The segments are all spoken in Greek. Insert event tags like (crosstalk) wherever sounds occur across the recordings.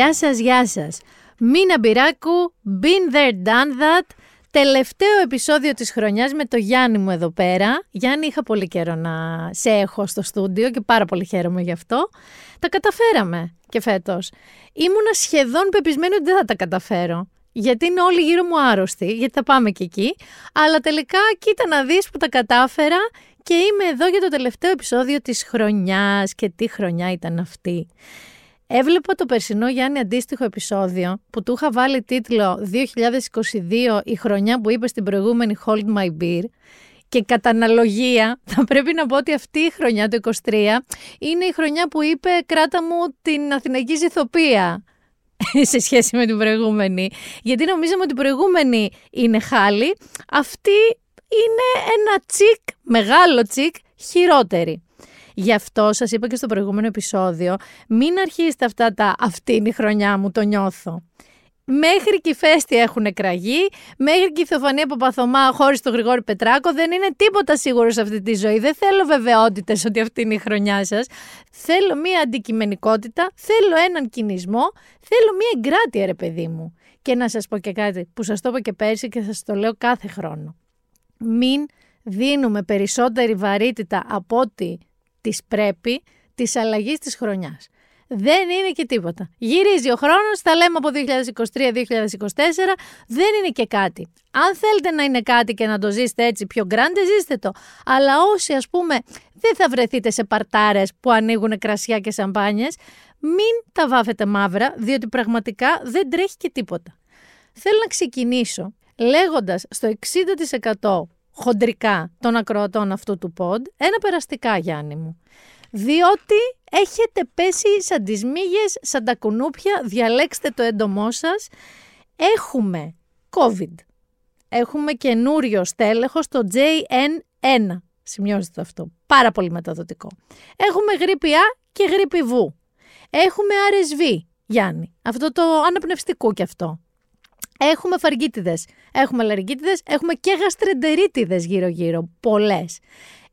Γεια σας, γεια σας. Μίνα Μπυράκου, been there, done that. Τελευταίο επεισόδιο της χρονιάς με το Γιάννη μου εδώ πέρα. Γιάννη, είχα πολύ καιρό να σε έχω στο στούντιο και πάρα πολύ χαίρομαι γι' αυτό. Τα καταφέραμε και φέτος. Ήμουνα σχεδόν πεπισμένη ότι δεν θα τα καταφέρω. Γιατί είναι όλοι γύρω μου άρρωστοι, γιατί θα πάμε και εκεί. Αλλά τελικά κοίτα να δεις που τα κατάφερα και είμαι εδώ για το τελευταίο επεισόδιο της χρονιάς και τι χρονιά ήταν αυτή. Έβλεπα το περσινό Γιάννη αντίστοιχο επεισόδιο που του είχα βάλει τίτλο 2022 η χρονιά που είπε στην προηγούμενη Hold My Beer και κατά αναλογία θα πρέπει να πω ότι αυτή η χρονιά το 23 είναι η χρονιά που είπε κράτα μου την Αθηναϊκή Ζηθοπία (laughs) σε σχέση με την προηγούμενη. Γιατί νομίζαμε ότι η προηγούμενη είναι χάλη, αυτή είναι ένα τσικ, μεγάλο τσικ, χειρότερη. Γι' αυτό σας είπα και στο προηγούμενο επεισόδιο, μην αρχίσετε αυτά τα αυτή είναι η χρονιά μου, το νιώθω. Μέχρι και οι Φέστη έχουν κραγεί, μέχρι και η Θεοφανία Παπαθωμά χωρίς τον Γρηγόρη Πετράκο. Δεν είναι τίποτα σίγουρο σε αυτή τη ζωή. Δεν θέλω βεβαιότητες ότι αυτή είναι η χρονιά σας. Θέλω μία αντικειμενικότητα, θέλω έναν κινησμό, θέλω μία εγκράτεια, ρε παιδί μου. Και να σας πω και κάτι που σας το είπα και πέρσι και σας το λέω κάθε χρόνο. Μην δίνουμε περισσότερη βαρύτητα από ό,τι της πρέπει της αλλαγής της χρονιάς. Δεν είναι και τίποτα. Γυρίζει ο χρόνος, τα λέμε από 2023-2024, δεν είναι και κάτι. Αν θέλετε να είναι κάτι και να το ζήσετε έτσι πιο γκράντε, ζήστε το. Αλλά όσοι ας πούμε δεν θα βρεθείτε σε παρτάρες που ανοίγουν κρασιά και σαμπάνιες, μην τα βάφετε μαύρα, διότι πραγματικά δεν τρέχει και τίποτα. Θέλω να ξεκινήσω λέγοντας στο 60% χοντρικά των ακροατών αυτού του ποντ, ένα περαστικά Γιάννη μου. Διότι έχετε πέσει σαν τις μύγες, σαν τα κουνούπια, διαλέξτε το έντομό σας. Έχουμε COVID. Έχουμε καινούριο στέλεχος, το JN1. Σημειώστε το αυτό. Πάρα πολύ μεταδοτικό. Έχουμε γρήπη Α και γρήπη Β. Έχουμε RSV, Γιάννη. Αυτό το αναπνευστικό κι αυτό. Έχουμε φαργίτιδε, έχουμε λαριγκίτιδες, έχουμε και γαστρεντερίτιδες γύρω-γύρω. Πολλές.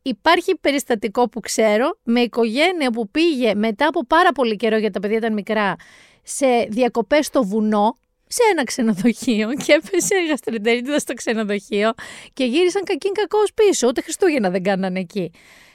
Υπάρχει περιστατικό που ξέρω με οικογένεια που πήγε μετά από πάρα πολύ καιρό, γιατί τα παιδιά ήταν μικρά, σε διακοπές στο βουνό, σε ένα ξενοδοχείο και έπεσε η γαστρεντερίτιδα στο ξενοδοχείο και γύρισαν κακήν κακός πίσω. Ούτε Χριστούγεννα δεν κάνανε εκεί.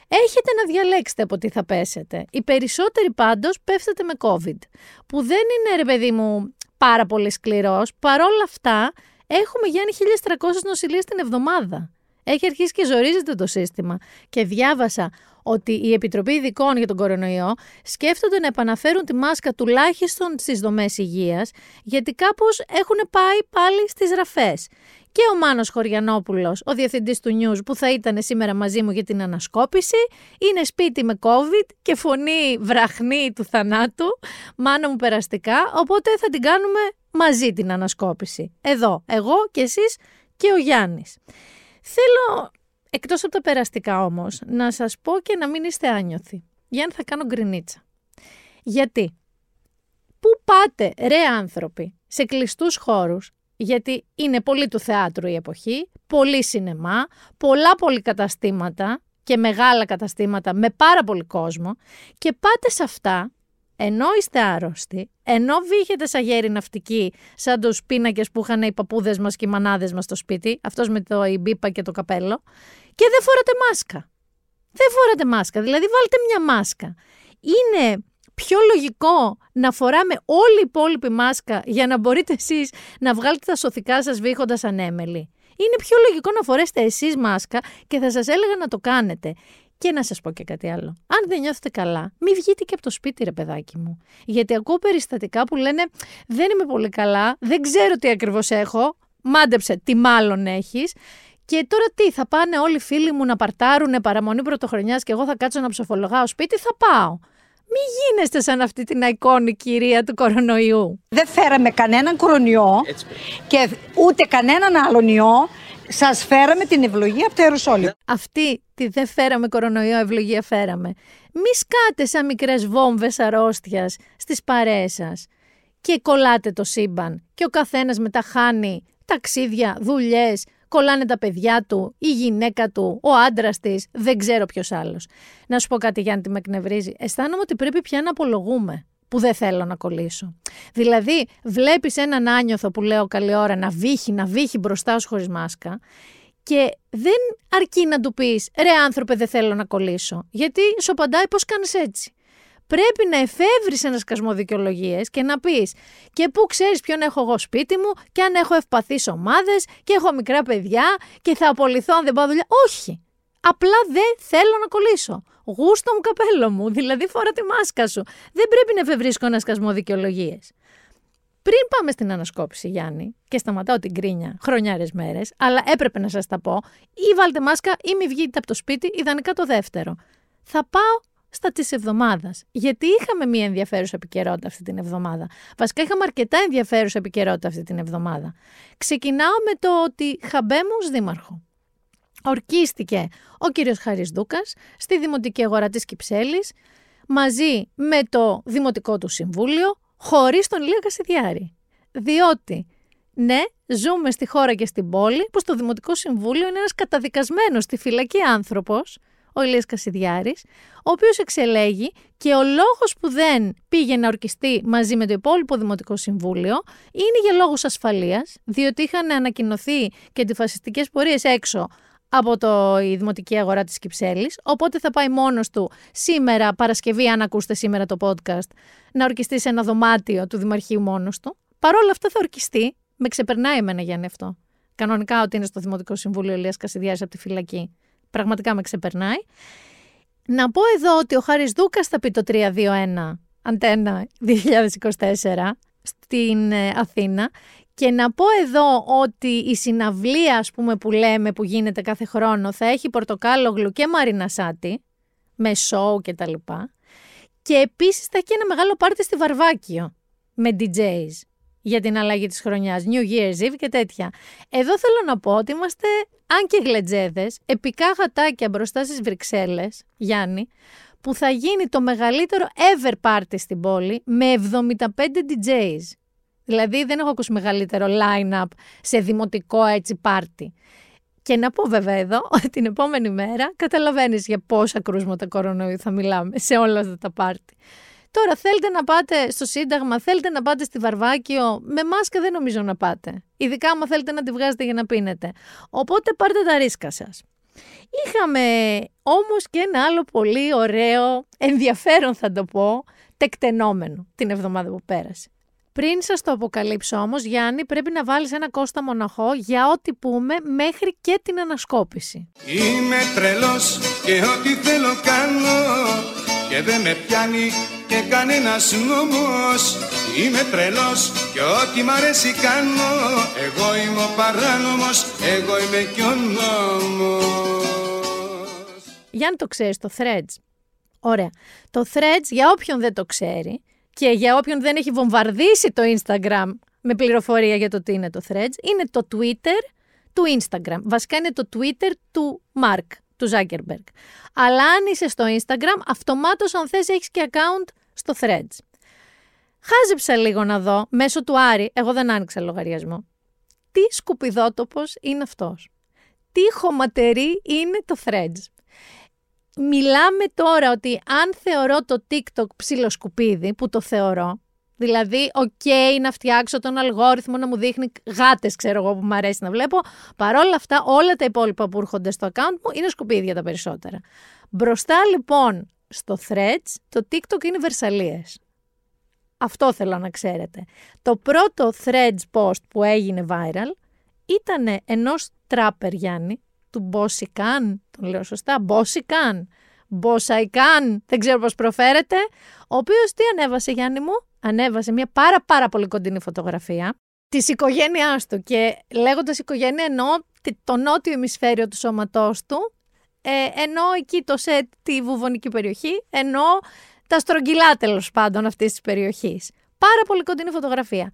Έχετε να διαλέξετε από τι θα πέσετε. Οι περισσότεροι πάντως πέφτετε με COVID. Που δεν είναι ρε παιδί μου πάρα πολύ σκληρός. Παρόλα αυτά, έχουμε Γιάννη 1.300 νοσηλίε την εβδομάδα. Έχει αρχίσει και ζορίζεται το σύστημα. Και διάβασα ότι η Επιτροπή Ειδικών για τον Κορονοϊό σκέφτονται να επαναφέρουν τη μάσκα τουλάχιστον στις δομές υγείας, γιατί κάπως έχουν πάει πάλι στις ραφές και ο Μάνος Χωριανόπουλος, ο διευθυντής του News που θα ήταν σήμερα μαζί μου για την ανασκόπηση, είναι σπίτι με COVID και φωνή βραχνή του θανάτου, μάνα μου περαστικά, οπότε θα την κάνουμε μαζί την ανασκόπηση. Εδώ, εγώ και εσείς και ο Γιάννης. Θέλω, εκτός από τα περαστικά όμως, να σας πω και να μην είστε άνιωθοι. Γιάννη θα κάνω γκρινίτσα. Γιατί, πού πάτε ρε άνθρωποι σε κλειστούς χώρους γιατί είναι πολύ του θεάτρου η εποχή, πολύ σινεμά, πολλά πολυκαταστήματα και μεγάλα καταστήματα με πάρα πολύ κόσμο και πάτε σε αυτά ενώ είστε άρρωστοι, ενώ βύχετε σαν γέροι ναυτικοί, σαν τους πίνακες που είχαν οι παππούδες μας και οι μανάδες μας στο σπίτι, αυτός με το ιμπίπα και το καπέλο, και δεν φοράτε μάσκα. Δεν φοράτε μάσκα, δηλαδή βάλτε μια μάσκα. Είναι πιο λογικό να φοράμε όλη η υπόλοιπη μάσκα για να μπορείτε εσείς να βγάλετε τα σωθικά σας βήχοντας ανέμελοι. Είναι πιο λογικό να φορέσετε εσείς μάσκα και θα σας έλεγα να το κάνετε. Και να σας πω και κάτι άλλο. Αν δεν νιώθετε καλά, μην βγείτε και από το σπίτι ρε παιδάκι μου. Γιατί ακούω περιστατικά που λένε δεν είμαι πολύ καλά, δεν ξέρω τι ακριβώς έχω, μάντεψε τι μάλλον έχεις και τώρα τι, θα πάνε όλοι οι φίλοι μου να παρτάρουν παραμονή πρωτοχρονιάς και εγώ θα κάτσω να ψοφολογάω σπίτι, θα πάω. Μην γίνεστε σαν αυτή την αϊκόνη κυρία του κορονοϊού. Δεν φέραμε κανέναν κορονοϊό και ούτε κανέναν άλλον ιό. Σας φέραμε την ευλογία από το Ιερουσόλυμ. Αυτή τη δεν φέραμε κορονοϊό, ευλογία φέραμε. Μη σκάτε σαν μικρές βόμβες αρρώστιας στις παρέες σας και κολλάτε το σύμπαν. Και ο καθένας μετά χάνει ταξίδια, δουλειές, κολλάνε τα παιδιά του, η γυναίκα του, ο άντρας της, δεν ξέρω ποιος άλλος. Να σου πω κάτι, Γιάννη, τι με εκνευρίζει. Αισθάνομαι ότι πρέπει πια να απολογούμε. που δεν θέλω να κολλήσω. Δηλαδή, βλέπεις έναν άνιωθο που λέω καλή ώρα να βύχει, να βύχει μπροστά σου χωρίς μάσκα και δεν αρκεί να του πεις «Ρε άνθρωπε δεν θέλω να κολλήσω», γιατί σου απαντάει πώς κάνεις έτσι. Πρέπει να εφεύρεις ένα σκασμό δικαιολογίες και να πεις και πού ξέρεις ποιον έχω εγώ σπίτι μου και αν έχω ευπαθείς ομάδες και έχω μικρά παιδιά και θα απολυθώ αν δεν πάω δουλειά. Όχι. Απλά δεν θέλω να κολλήσω. Γούστο μου καπέλο μου, δηλαδή φορά τη μάσκα σου. Δεν πρέπει να εφευρίσκω ένα σκασμό δικαιολογίες. Πριν πάμε στην ανασκόπηση, Γιάννη, και σταματάω την κρίνια χρονιάρες μέρες, αλλά έπρεπε να σας τα πω, ή βάλτε μάσκα ή μη βγείτε από το σπίτι, ιδανικά το δεύτερο. Θα πάω στα της εβδομάδας. Γιατί είχαμε μία ενδιαφέρουσα επικαιρότητα αυτή την εβδομάδα. Βασικά είχαμε αρκετά ενδιαφέρουσα επικαιρότητα αυτή την εβδομάδα. Ξεκινάω με το ότι χαμπέμου δήμαρχο. Ορκίστηκε ο κύριος Χαρής Δούκας στη Δημοτική Αγορά της Κυψέλης μαζί με το Δημοτικό του Συμβούλιο χωρίς τον Ηλία Κασιδιάρη. Διότι, ναι, ζούμε στη χώρα και στην πόλη που στο Δημοτικό Συμβούλιο είναι ένας καταδικασμένος στη φυλακή άνθρωπος, ο Ηλίας Κασιδιάρης, ο οποίος εξελέγει και ο λόγος που δεν πήγε να ορκιστεί μαζί με το υπόλοιπο Δημοτικό Συμβούλιο είναι για λόγους ασφαλείας, διότι είχαν ανακοινωθεί και αντιφασιστικές πορείες έξω από το, η Δημοτική Αγορά της Κυψέλης, οπότε θα πάει μόνος του σήμερα, Παρασκευή, αν ακούσετε σήμερα το podcast, να ορκιστεί σε ένα δωμάτιο του Δημαρχείου μόνος του. Παρ' όλα αυτά θα ορκιστεί, με ξεπερνάει εμένα Γιάννη αυτό. Κανονικά ότι είναι στο Δημοτικό Συμβούλιο Ελίας Κασιδιάρης από τη φυλακή. Πραγματικά με ξεπερνάει. Να πω εδώ ότι ο Χάρης Δούκας θα πει το 321 Αντένα 2024 στην ε, Αθήνα και να πω εδώ ότι η συναυλία ας πούμε που λέμε που γίνεται κάθε χρόνο θα έχει πορτοκάλογλου και μαρινασάτι με σοου και τα λοιπά. Και επίσης θα έχει ένα μεγάλο πάρτι στη Βαρβάκιο με DJs για την αλλαγή της χρονιάς, New Year's Eve και τέτοια. Εδώ θέλω να πω ότι είμαστε, αν και γλετζέδες, επικά γατάκια μπροστά στις Βρυξέλλες, Γιάννη, που θα γίνει το μεγαλύτερο ever party στην πόλη με 75 DJs. Δηλαδή δεν έχω ακούσει μεγαλύτερο line-up σε δημοτικό έτσι πάρτι. Και να πω βέβαια εδώ ότι την επόμενη μέρα καταλαβαίνεις για πόσα κρούσματα κορονοϊού θα μιλάμε σε όλα αυτά τα πάρτι. Τώρα θέλετε να πάτε στο Σύνταγμα, θέλετε να πάτε στη Βαρβάκιο, με μάσκα δεν νομίζω να πάτε. Ειδικά άμα θέλετε να τη βγάζετε για να πίνετε. Οπότε πάρτε τα ρίσκα σας. Είχαμε όμως και ένα άλλο πολύ ωραίο, ενδιαφέρον θα το πω, τεκτενόμενο την εβδομάδα που πέρασε. Πριν σας το αποκαλύψω όμως, Γιάννη, πρέπει να βάλεις ένα κόστα μοναχό για ό,τι πούμε μέχρι και την ανασκόπηση. Είμαι τρελός και ό,τι θέλω κάνω και δεν με πιάνει και κανένας νόμο. Είμαι τρελός και ό,τι μ' αρέσει κάνω. Εγώ είμαι ο παράνομος, εγώ είμαι και ο νόμος. Γιάννη, το ξέρεις το Threads. Ωραία. Το Threads, για όποιον δεν το ξέρει, και για όποιον δεν έχει βομβαρδίσει το Instagram με πληροφορία για το τι είναι το Threads, είναι το Twitter του Instagram. Βασικά είναι το Twitter του Mark, του Zuckerberg. Αλλά αν είσαι στο Instagram, αυτομάτως αν θες έχεις και account στο Threads. Χάζεψα λίγο να δω μέσω του Άρη, εγώ δεν άνοιξα λογαριασμό. Τι σκουπιδότοπος είναι αυτός; Τι χωματερή είναι το Threads; Μιλάμε τώρα ότι αν θεωρώ το TikTok ψιλοσκουπίδι, που το θεωρώ, δηλαδή, οκ, να φτιάξω τον αλγόριθμο να μου δείχνει γάτες, ξέρω εγώ, που μου αρέσει να βλέπω. Παρόλα αυτά, όλα τα υπόλοιπα που έρχονται στο account μου είναι σκουπίδια τα περισσότερα. Μπροστά λοιπόν στο Threads, το TikTok είναι βερσαλίες. Αυτό θέλω να ξέρετε. Το πρώτο Threads post που έγινε viral ήταν ενός τράπερ Γιάννη, του Μπόσικαν, τον λέω σωστά, Μπόσικαν, Μπόσαϊκαν, δεν ξέρω πώς προφέρεται, ο οποίος τι ανέβασε Γιάννη μου, ανέβασε μια πάρα πάρα πολύ κοντινή φωτογραφία της οικογένειάς του. Και λέγοντας οικογένεια εννοώ το νότιο ημισφαίριο του σώματός του, ε, ενώ εκεί το σε τη βουβονική περιοχή, ενώ τα στρογγυλά τέλος πάντων αυτής της περιοχής. Πάρα πολύ κοντινή φωτογραφία.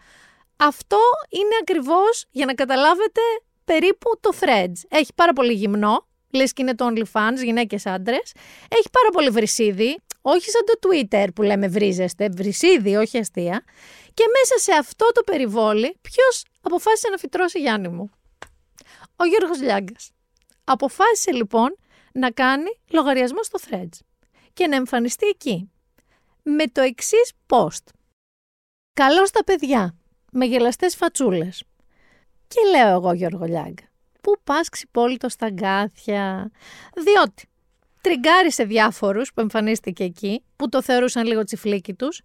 Αυτό είναι ακριβώς για να καταλάβετε περίπου το Threads. Έχει πάρα πολύ γυμνό, λες και είναι το OnlyFans, γυναίκες άντρες. Έχει πάρα πολύ βρυσίδι, όχι σαν το Twitter που λέμε βρίζεστε, βρυσίδι, όχι αστεία. Και μέσα σε αυτό το περιβόλι, ποιος αποφάσισε να φυτρώσει Γιάννη μου; Ο Γιώργος Λιάγκας. Αποφάσισε λοιπόν να κάνει λογαριασμό στο Threads και να εμφανιστεί εκεί. Με το εξής post. Καλό στα παιδιά, με γελαστές φατσούλες. Και λέω εγώ Γιώργο Λιάγκα, πού πας ξυπόλυτο στα γκάθια, διότι τριγκάρισε διάφορους που εμφανίστηκε εκεί, που το θεωρούσαν λίγο τσιφλίκι τους,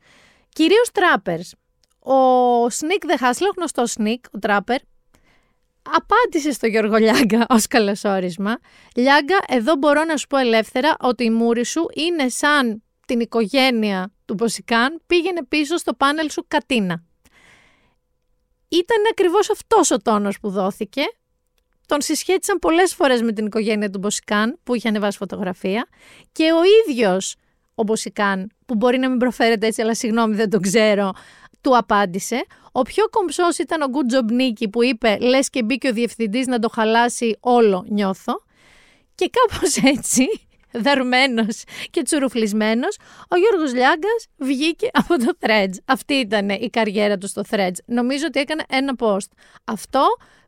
κυρίως τράπερς. Ο Σνίκ The Hustler, ο γνωστός Σνίκ, ο τράπερ, απάντησε στο Γιώργο Λιάγκα ως καλωσόρισμα. Λιάγκα, εδώ μπορώ να σου πω ελεύθερα ότι η μούρη σου είναι σαν την οικογένεια του Ποσικάν πήγαινε πίσω στο πάνελ σου Κατίνα. Ήταν ακριβώς αυτός ο τόνος που δόθηκε. Τον συσχέτισαν πολλές φορές με την οικογένεια του Μποσικάν που είχε ανεβάσει φωτογραφία και ο ίδιος ο Μποσικάν που μπορεί να μην προφέρεται έτσι αλλά συγγνώμη δεν τον ξέρω του απάντησε. Ο πιο κομψός ήταν ο Good Job Nicky που είπε λες και μπήκε ο διευθυντής να το χαλάσει όλο νιώθω. Και κάπως (laughs) έτσι δαρμένος και τσουρουφλισμένος, ο Γιώργος Λιάγκας βγήκε από το Threads. Αυτή ήταν η καριέρα του στο Threads. Νομίζω ότι έκανε ένα post. Αυτό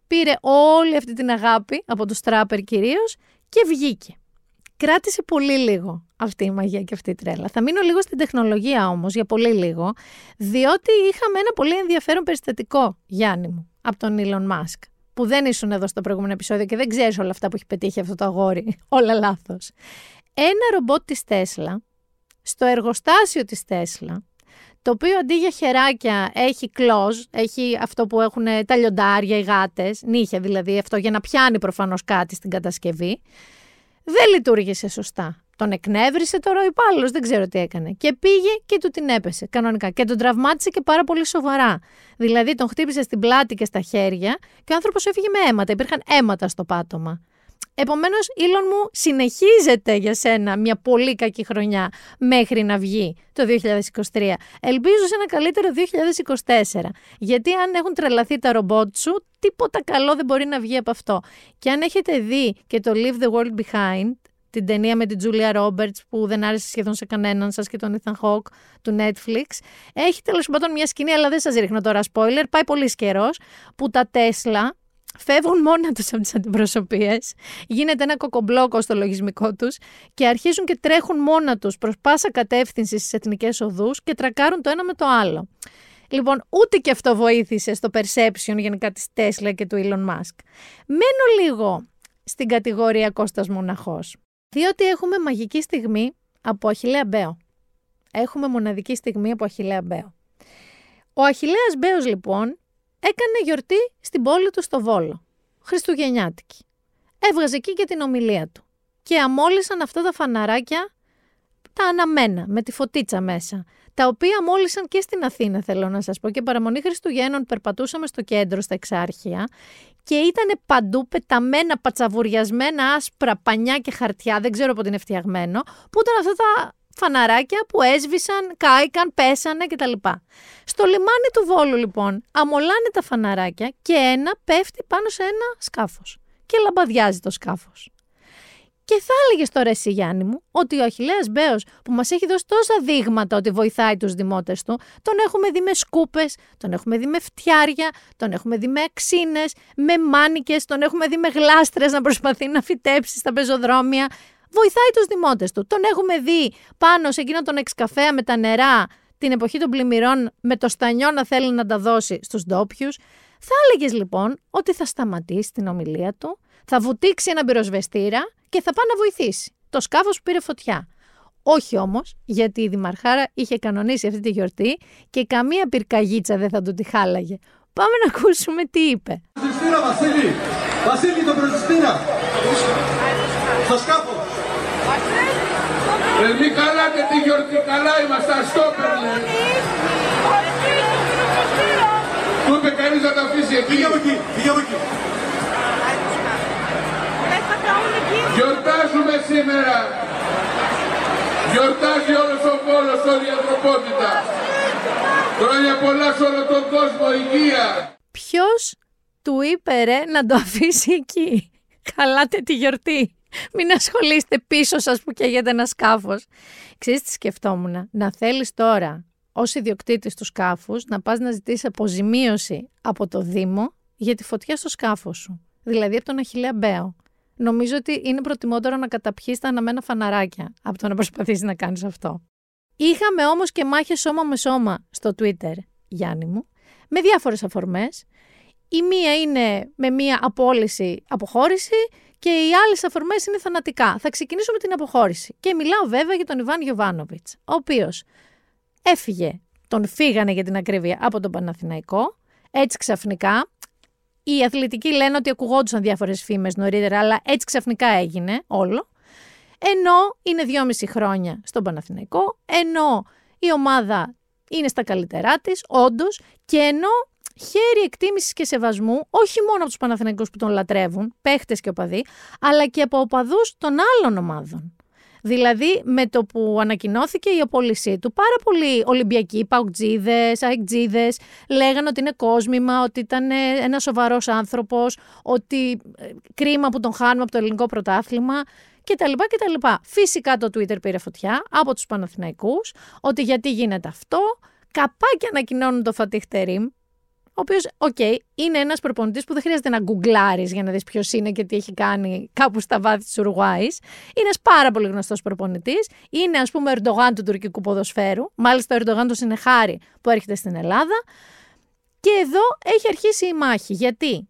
πήρε όλη αυτή την αγάπη από το Strapper κυρίως και βγήκε. Κράτησε πολύ λίγο αυτή η μαγεία και αυτή η τρέλα. Θα μείνω λίγο στην τεχνολογία όμως, για πολύ λίγο, διότι είχαμε ένα πολύ ενδιαφέρον περιστατικό, Γιάννη μου, από τον Elon Musk, που δεν ήσουν εδώ στο προηγούμενο επεισόδιο και δεν ξέρεις όλα αυτά που έχει πετύχει αυτό το αγόρι. (laughs) Όλα λάθος ένα ρομπότ της Τέσλα στο εργοστάσιο της Τέσλα, το οποίο αντί για χεράκια έχει κλόζ, έχει αυτό που έχουν τα λιοντάρια, οι γάτες, νύχια δηλαδή, αυτό για να πιάνει προφανώς κάτι στην κατασκευή, δεν λειτουργήσε σωστά. Τον εκνεύρισε τώρα ο υπάλληλος, δεν ξέρω τι έκανε. Και πήγε και του την έπεσε κανονικά. Και τον τραυμάτισε και πάρα πολύ σοβαρά. Δηλαδή τον χτύπησε στην πλάτη και στα χέρια και ο άνθρωπος έφυγε με αίματα. Υπήρχαν αίματα στο πάτωμα. Επομένως, Ήλον μου, συνεχίζεται για σένα μια πολύ κακή χρονιά μέχρι να βγει το 2023. Ελπίζω σε ένα καλύτερο 2024. Γιατί αν έχουν τρελαθεί τα ρομπότ σου, τίποτα καλό δεν μπορεί να βγει από αυτό. Και αν έχετε δει και το Leave the World Behind, την ταινία με την Julia Roberts που δεν άρεσε σχεδόν σε κανέναν σας και τον Ethan Hawke του Netflix. Έχει τέλος πάντων μια σκηνή, αλλά δεν σας ρίχνω τώρα spoiler, πάει πολύ καιρός που τα Τέσλα φεύγουν μόνα τους από τις αντιπροσωπείες, γίνεται ένα κοκομπλόκο στο λογισμικό τους και αρχίζουν και τρέχουν μόνα τους προς πάσα κατεύθυνση στις εθνικές οδούς και τρακάρουν το ένα με το άλλο. Λοιπόν, ούτε και αυτό βοήθησε στο perception γενικά της Tesla και του Elon Musk. Μένω λίγο στην κατηγορία Κώστας Μοναχός, διότι έχουμε μαγική στιγμή από Αχιλέα Μπέο. Έχουμε μοναδική στιγμή από Αχιλέα Μπέο. Ο Αχιλέας Μπέος λοιπόν έκανε γιορτή στην πόλη του στο Βόλο. Χριστουγεννιάτικη. Έβγαζε εκεί και την ομιλία του. Και αμόλυσαν αυτά τα φαναράκια, τα αναμένα, με τη φωτίτσα μέσα. Τα οποία μόλυσαν και στην Αθήνα, θέλω να σας πω. Και παραμονή Χριστουγέννων περπατούσαμε στο κέντρο, στα Εξάρχεια. Και ήταν παντού πεταμένα, πατσαβουριασμένα, άσπρα πανιά και χαρτιά, δεν ξέρω πότε είναι φτιαγμένο, που ήταν αυτά τα φαναράκια που έσβησαν, κάηκαν, πέσανε κτλ. Στο λιμάνι του Βόλου λοιπόν αμολάνε τα φαναράκια και ένα πέφτει πάνω σε ένα σκάφος και λαμπαδιάζει το σκάφος. Και θα έλεγες τώρα εσύ Γιάννη μου ότι ο Αχιλέας Μπέος που μας έχει δώσει τόσα δείγματα ότι βοηθάει τους δημότες του, τον έχουμε δει με σκούπες, τον έχουμε δει με φτιάρια, τον έχουμε δει με αξίνες, με μάνικες, τον έχουμε δει με γλάστρες να προσπαθεί να φυτέψει στα πεζοδρόμια βοηθάει τους δημότες του. Τον έχουμε δει πάνω σε εκείνο τον εξκαφέα με τα νερά την εποχή των πλημμυρών με το στανιό να θέλει να τα δώσει στους ντόπιου. Θα έλεγες λοιπόν ότι θα σταματήσει την ομιλία του, θα βουτήξει ένα πυροσβεστήρα και θα πάει να βοηθήσει. Το σκάφος που πήρε φωτιά. Όχι όμως, γιατί η Δημαρχάρα είχε κανονίσει αυτή τη γιορτή και καμία πυρκαγίτσα δεν θα του τη χάλαγε. Πάμε να ακούσουμε τι είπε. Βασίλη! Βασίλη, τον Στο σκάφος! Εμείς καλά και τη γιορτή καλά είμαστε, αστόπερ λέει. Του είπε κανείς να τα αφήσει εκεί. Πήγε από εκεί, πήγε από εκεί. Γιορτάζουμε σήμερα. Γιορτάζει όλος ο πόλος, όλη η ανθρωπότητα. Χρόνια πολλά σε όλο τον κόσμο, υγεία. Ποιος του είπε ρε να το αφήσει εκεί; Καλάτε τη γιορτή. Μην ασχολείστε πίσω σας που καίγεται ένα σκάφος. Ξέρεις τι σκεφτόμουν, να θέλεις τώρα ως ιδιοκτήτης του σκάφους να πας να ζητήσεις αποζημίωση από το Δήμο για τη φωτιά στο σκάφος σου. Δηλαδή από τον Αχιλέα Μπέο. Νομίζω ότι είναι προτιμότερο να καταπιείς τα αναμένα φαναράκια από το να προσπαθείς να κάνεις αυτό. Είχαμε όμως και μάχες σώμα με σώμα στο Twitter. Γιάννη μου, με διάφορες αφορμές. Η μία είναι με μία απόλυση, αποχώρηση και οι άλλες αφορμές είναι θανατικά. Θα ξεκινήσω με την αποχώρηση. Και μιλάω βέβαια για τον Ιβάν Γιωβάνοβιτς, ο οποίος έφυγε, τον φύγανε για την ακρίβεια από τον Παναθηναϊκό, έτσι ξαφνικά. Οι αθλητικοί λένε ότι ακουγόντουσαν διάφορες φήμες νωρίτερα, αλλά έτσι ξαφνικά έγινε όλο. Ενώ είναι δυόμιση χρόνια στον Παναθηναϊκό, ενώ η ομάδα είναι στα καλύτερά της, όντως, και ενώ χέρι εκτίμησης και σεβασμού όχι μόνο από τους Παναθηναϊκούς που τον λατρεύουν, παίχτες και οπαδοί, αλλά και από οπαδούς των άλλων ομάδων. Δηλαδή, με το που ανακοινώθηκε η απόλυσή του, πάρα πολλοί Ολυμπιακοί, Παουτζίδε, Αεκτζίδες, λέγανε ότι είναι κόσμημα, ότι ήταν ένας σοβαρός άνθρωπος, ότι ε, κρίμα που τον χάνουμε από το ελληνικό πρωτάθλημα κτλ. κτλ. Φυσικά το Twitter πήρε φωτιά από τους Παναθηναϊκούς, ότι γιατί γίνεται αυτό. Καπάκι ανακοινώνουν το Φατίχ Τερίμ, ο οποίος, OK, okay, είναι ένας προπονητής που δεν χρειάζεται να γκουγκλάρεις για να δεις ποιος είναι και τι έχει κάνει κάπου στα βάθη της Ουρουγουάης. Είναι ένας πάρα πολύ γνωστός προπονητής. Είναι, ας πούμε, ο Ερντογάν του τουρκικού ποδοσφαίρου. Μάλιστα, ο Ερντογάν του είναι χάρη που έρχεται στην Ελλάδα. Και εδώ έχει αρχίσει η μάχη. Γιατί;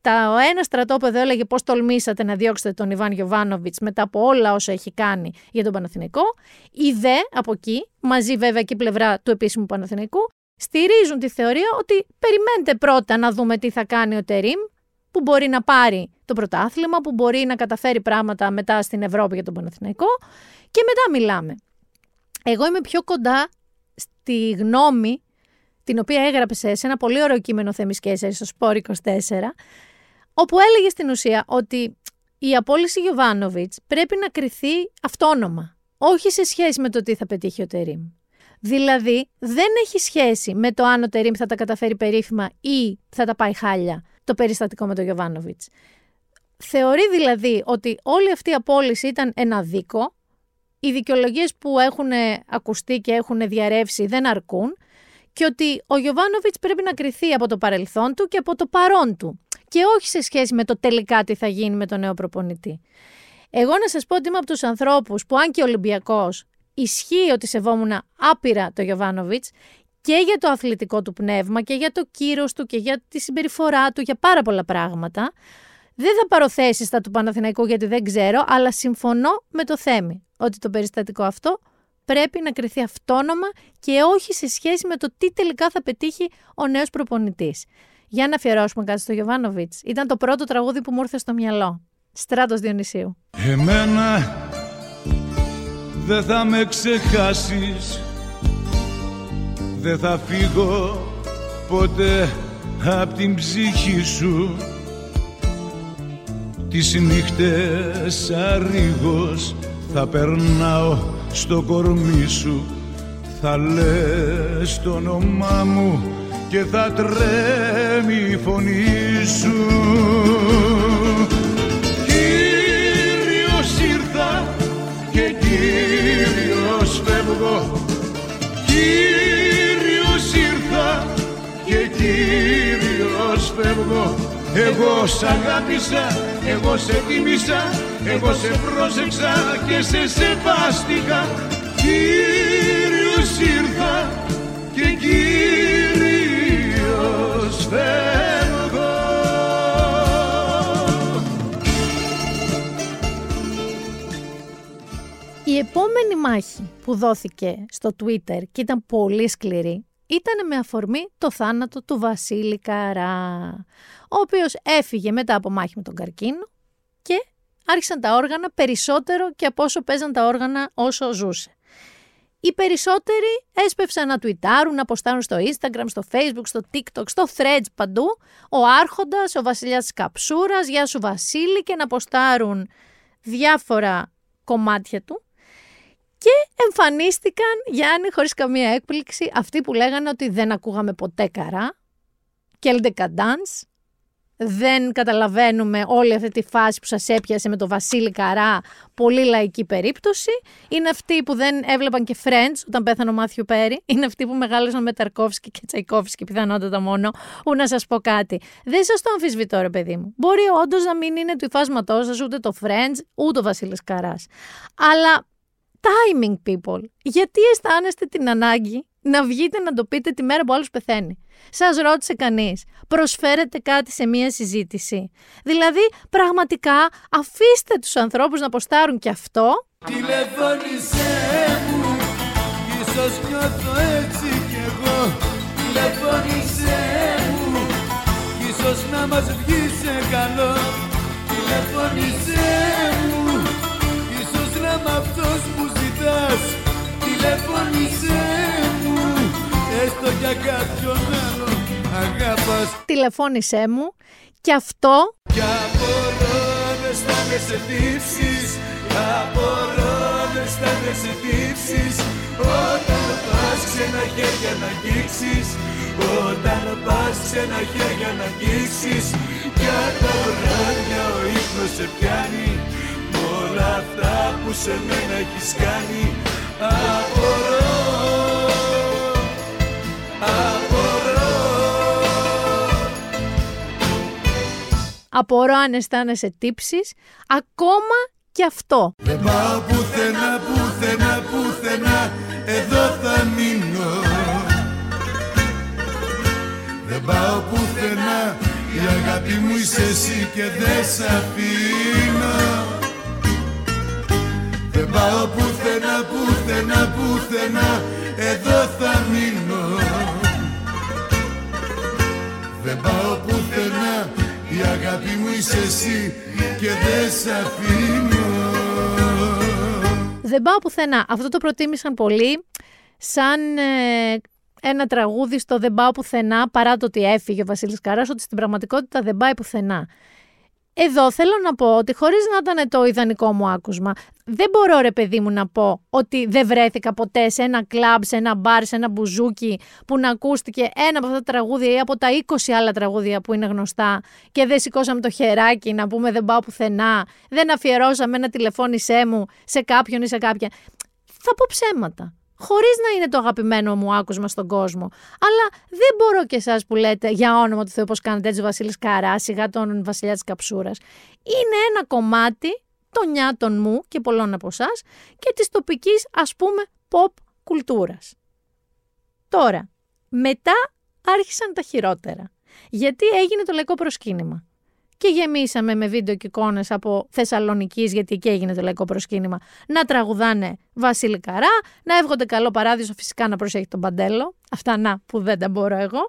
Τα, ο ένας στρατόπεδο έλεγε πώς τολμήσατε να διώξετε τον Ιβάν Γιοβάνοβιτ μετά από όλα όσα έχει κάνει για τον Παναθηνικό. Η ΔΕ από εκεί, μαζί βέβαια και η πλευρά του επίσημου Παναθηνικού, στηρίζουν τη θεωρία ότι περιμένετε πρώτα να δούμε τι θα κάνει ο Τερίμ, που μπορεί να πάρει το πρωτάθλημα, που μπορεί να καταφέρει πράγματα μετά στην Ευρώπη για τον Παναθηναϊκό και μετά μιλάμε. Εγώ είμαι πιο κοντά στη γνώμη την οποία έγραψες σε ένα πολύ ωραίο κείμενο Θέμης Κέσσερ στο Σπόρ 24, όπου έλεγε στην ουσία ότι η απόλυση Γιωβάνοβιτς πρέπει να κριθεί αυτόνομα, όχι σε σχέση με το τι θα πετύχει ο Τερίμ. Δηλαδή, δεν έχει σχέση με το αν ο Τερίμ θα τα καταφέρει περίφημα ή θα τα πάει χάλια το περιστατικό με τον Γιωβάνοβιτς. Θεωρεί δηλαδή ότι όλη αυτή η απόλυση ήταν ένα δίκο, οι δικαιολογίες που έχουν ακουστεί και έχουν διαρρεύσει δεν αρκούν και ότι ο Γιωβάνοβιτς πρέπει να κριθεί από το παρελθόν του και από το παρόν του και όχι σε σχέση με το τελικά τι θα γίνει με τον νέο προπονητή. Εγώ να σας πω ότι είμαι από τους ανθρώπους που αν και Ολυμπιακός ισχύει ότι σεβόμουν άπειρα το Γιωβάνοβιτς και για το αθλητικό του πνεύμα και για το κύρος του και για τη συμπεριφορά του, για πάρα πολλά πράγματα. Δεν θα πάρω θέση στα του Παναθηναϊκού γιατί δεν ξέρω, αλλά συμφωνώ με το Θέμη ότι το περιστατικό αυτό πρέπει να κρυθεί αυτόνομα και όχι σε σχέση με το τι τελικά θα πετύχει ο νέος προπονητής. Για να αφιερώσουμε κάτι στο Γιωβάνοβιτς. Ήταν το πρώτο τραγούδι που μου ήρθε στο μυαλό. Στράτος Διονυσίου. Εμένα δεν θα με ξεχάσεις. Δεν θα φύγω ποτέ απ' την ψυχή σου. Τις νύχτες αρήγος θα περνάω στο κορμί σου. Θα λες το όνομά μου και θα τρέμει η φωνή σου Κύριος ήρθα και Κύριος φεύγω. Εγώ σ' αγάπησα, εγώ σε τίμησα, εγώ σε πρόσεξα και σε σεβάστηκα. Κύριος ήρθα και Κύριος φεύγω. Η επόμενη μάχη που δόθηκε στο Twitter και ήταν πολύ σκληρή ήταν με αφορμή το θάνατο του Βασίλη Καρά, ο οποίος έφυγε μετά από μάχη με τον καρκίνο και άρχισαν τα όργανα περισσότερο και από όσο παίζαν τα όργανα όσο ζούσε. Οι περισσότεροι έσπευσαν να τουιτάρουν, να ποστάρουν στο Instagram, στο Facebook, στο TikTok, στο Threads παντού, ο Άρχοντας, ο βασιλιάς της Καψούρας, γεια σου Βασίλη και να ποστάρουν διάφορα κομμάτια του. Και εμφανίστηκαν, Γιάννη, χωρίς καμία έκπληξη, αυτοί που λέγανε ότι δεν ακούγαμε ποτέ καρά, και καντάνς, δεν καταλαβαίνουμε όλη αυτή τη φάση που σας έπιασε με το Βασίλη Καρά, πολύ λαϊκή περίπτωση. Είναι αυτοί που δεν έβλεπαν και Friends όταν πέθανε ο Μάθιου Πέρι. Είναι αυτοί που μεγάλωσαν με Ταρκόφσκι και Τσαϊκόφσκι πιθανότατα μόνο. Που να σας πω κάτι. Δεν σας το αμφισβητώ ρε παιδί μου. Μπορεί όντως να μην είναι του υφάσματός σας ούτε το Friends ούτε ο Βασίλης Καράς. Αλλά timing people. Γιατί αισθάνεστε την ανάγκη να βγείτε να το πείτε τη μέρα που άλλος πεθαίνει; Σας ρώτησε κανείς. Προσφέρετε κάτι σε μία συζήτηση; Δηλαδή, πραγματικά αφήστε τους ανθρώπους να αποστάρουν και αυτό; Τηλεφώνησέ μου, ίσως νιώθω έτσι κι εγώ. Τηλεφώνησέ μου, ίσως να μας βγει σε καλό. Τηλεφώνησέ ζητά. Τηλεφώνησέ μου, έστω για κάποιον άλλο αγάπας. Τηλεφώνησέ μου και αυτό Κι απορώ δεν αισθάνεσαι τύψεις Απορώ δεν αισθάνεσαι τύψεις Όταν πας ξένα χέρια να αγγίξεις Όταν πας ξένα χέρια να αγγίξεις Για τα βράδια ο ύπνος σε πιάνει Μ' όλα αυτά που σε μένα έχεις κάνει. Απορώ Απορώ. Απορώ αν αισθάνεσαι τύψεις, ακόμα και αυτό. Δεν πάω πουθενά, πουθενά, πουθενά Εδώ θα μείνω. Δεν πάω πουθενά Η αγάπη μου είσαι εσύ και δεν σ' αφήνω Δεν πάω πουθενά, πουθενά, πουθενά Εδώ θα μείνω Δεν πάω πουθενά Η αγάπη μου είσαι εσύ και δεν σ' αφήνω Δεν πάω πουθενά. Αυτό το προτίμησαν πολύ σαν ε, ένα τραγούδι στο «Δεν πάω πουθενά» παρά το ότι έφυγε ο Βασίλης Καράς, ότι στην πραγματικότητα δεν πάει πουθενά. Εδώ θέλω να πω ότι χωρίς να ήταν το ιδανικό μου άκουσμα, δεν μπορώ ρε παιδί μου να πω ότι δεν βρέθηκα ποτέ σε ένα κλαμπ, σε ένα μπαρ, σε ένα μπουζούκι που να ακούστηκε ένα από αυτά τα τραγούδια ή από τα 20 άλλα τραγούδια που είναι γνωστά και δεν σηκώσαμε το χεράκι να πούμε δεν πάω πουθενά, δεν αφιερώσαμε ένα τηλεφώνησέ μου σε κάποιον ή σε κάποια. Θα πω ψέματα. Χωρίς να είναι το αγαπημένο μου άκουσμα στον κόσμο. Αλλά δεν μπορώ και εσάς που λέτε για όνομα του Θεού, πώς κάνετε έτσι, Βασίλης Καρά, σιγά τον Βασιλιά της Καψούρας. Είναι ένα κομμάτι των νιάτων μου και πολλών από εσάς και της τοπικής, ας πούμε, pop κουλτούρας. Τώρα, μετά άρχισαν τα χειρότερα. Γιατί έγινε το λαϊκό προσκύνημα. Και γεμίσαμε με βίντεο και εικόνες από Θεσσαλονική, γιατί εκεί έγινε το λαϊκό προσκύνημα, να τραγουδάνε Βασίλη Καρά, να εύχονται καλό παράδεισο φυσικά να προσέχει τον Παντέλο. Αυτά να που δεν τα μπορώ εγώ.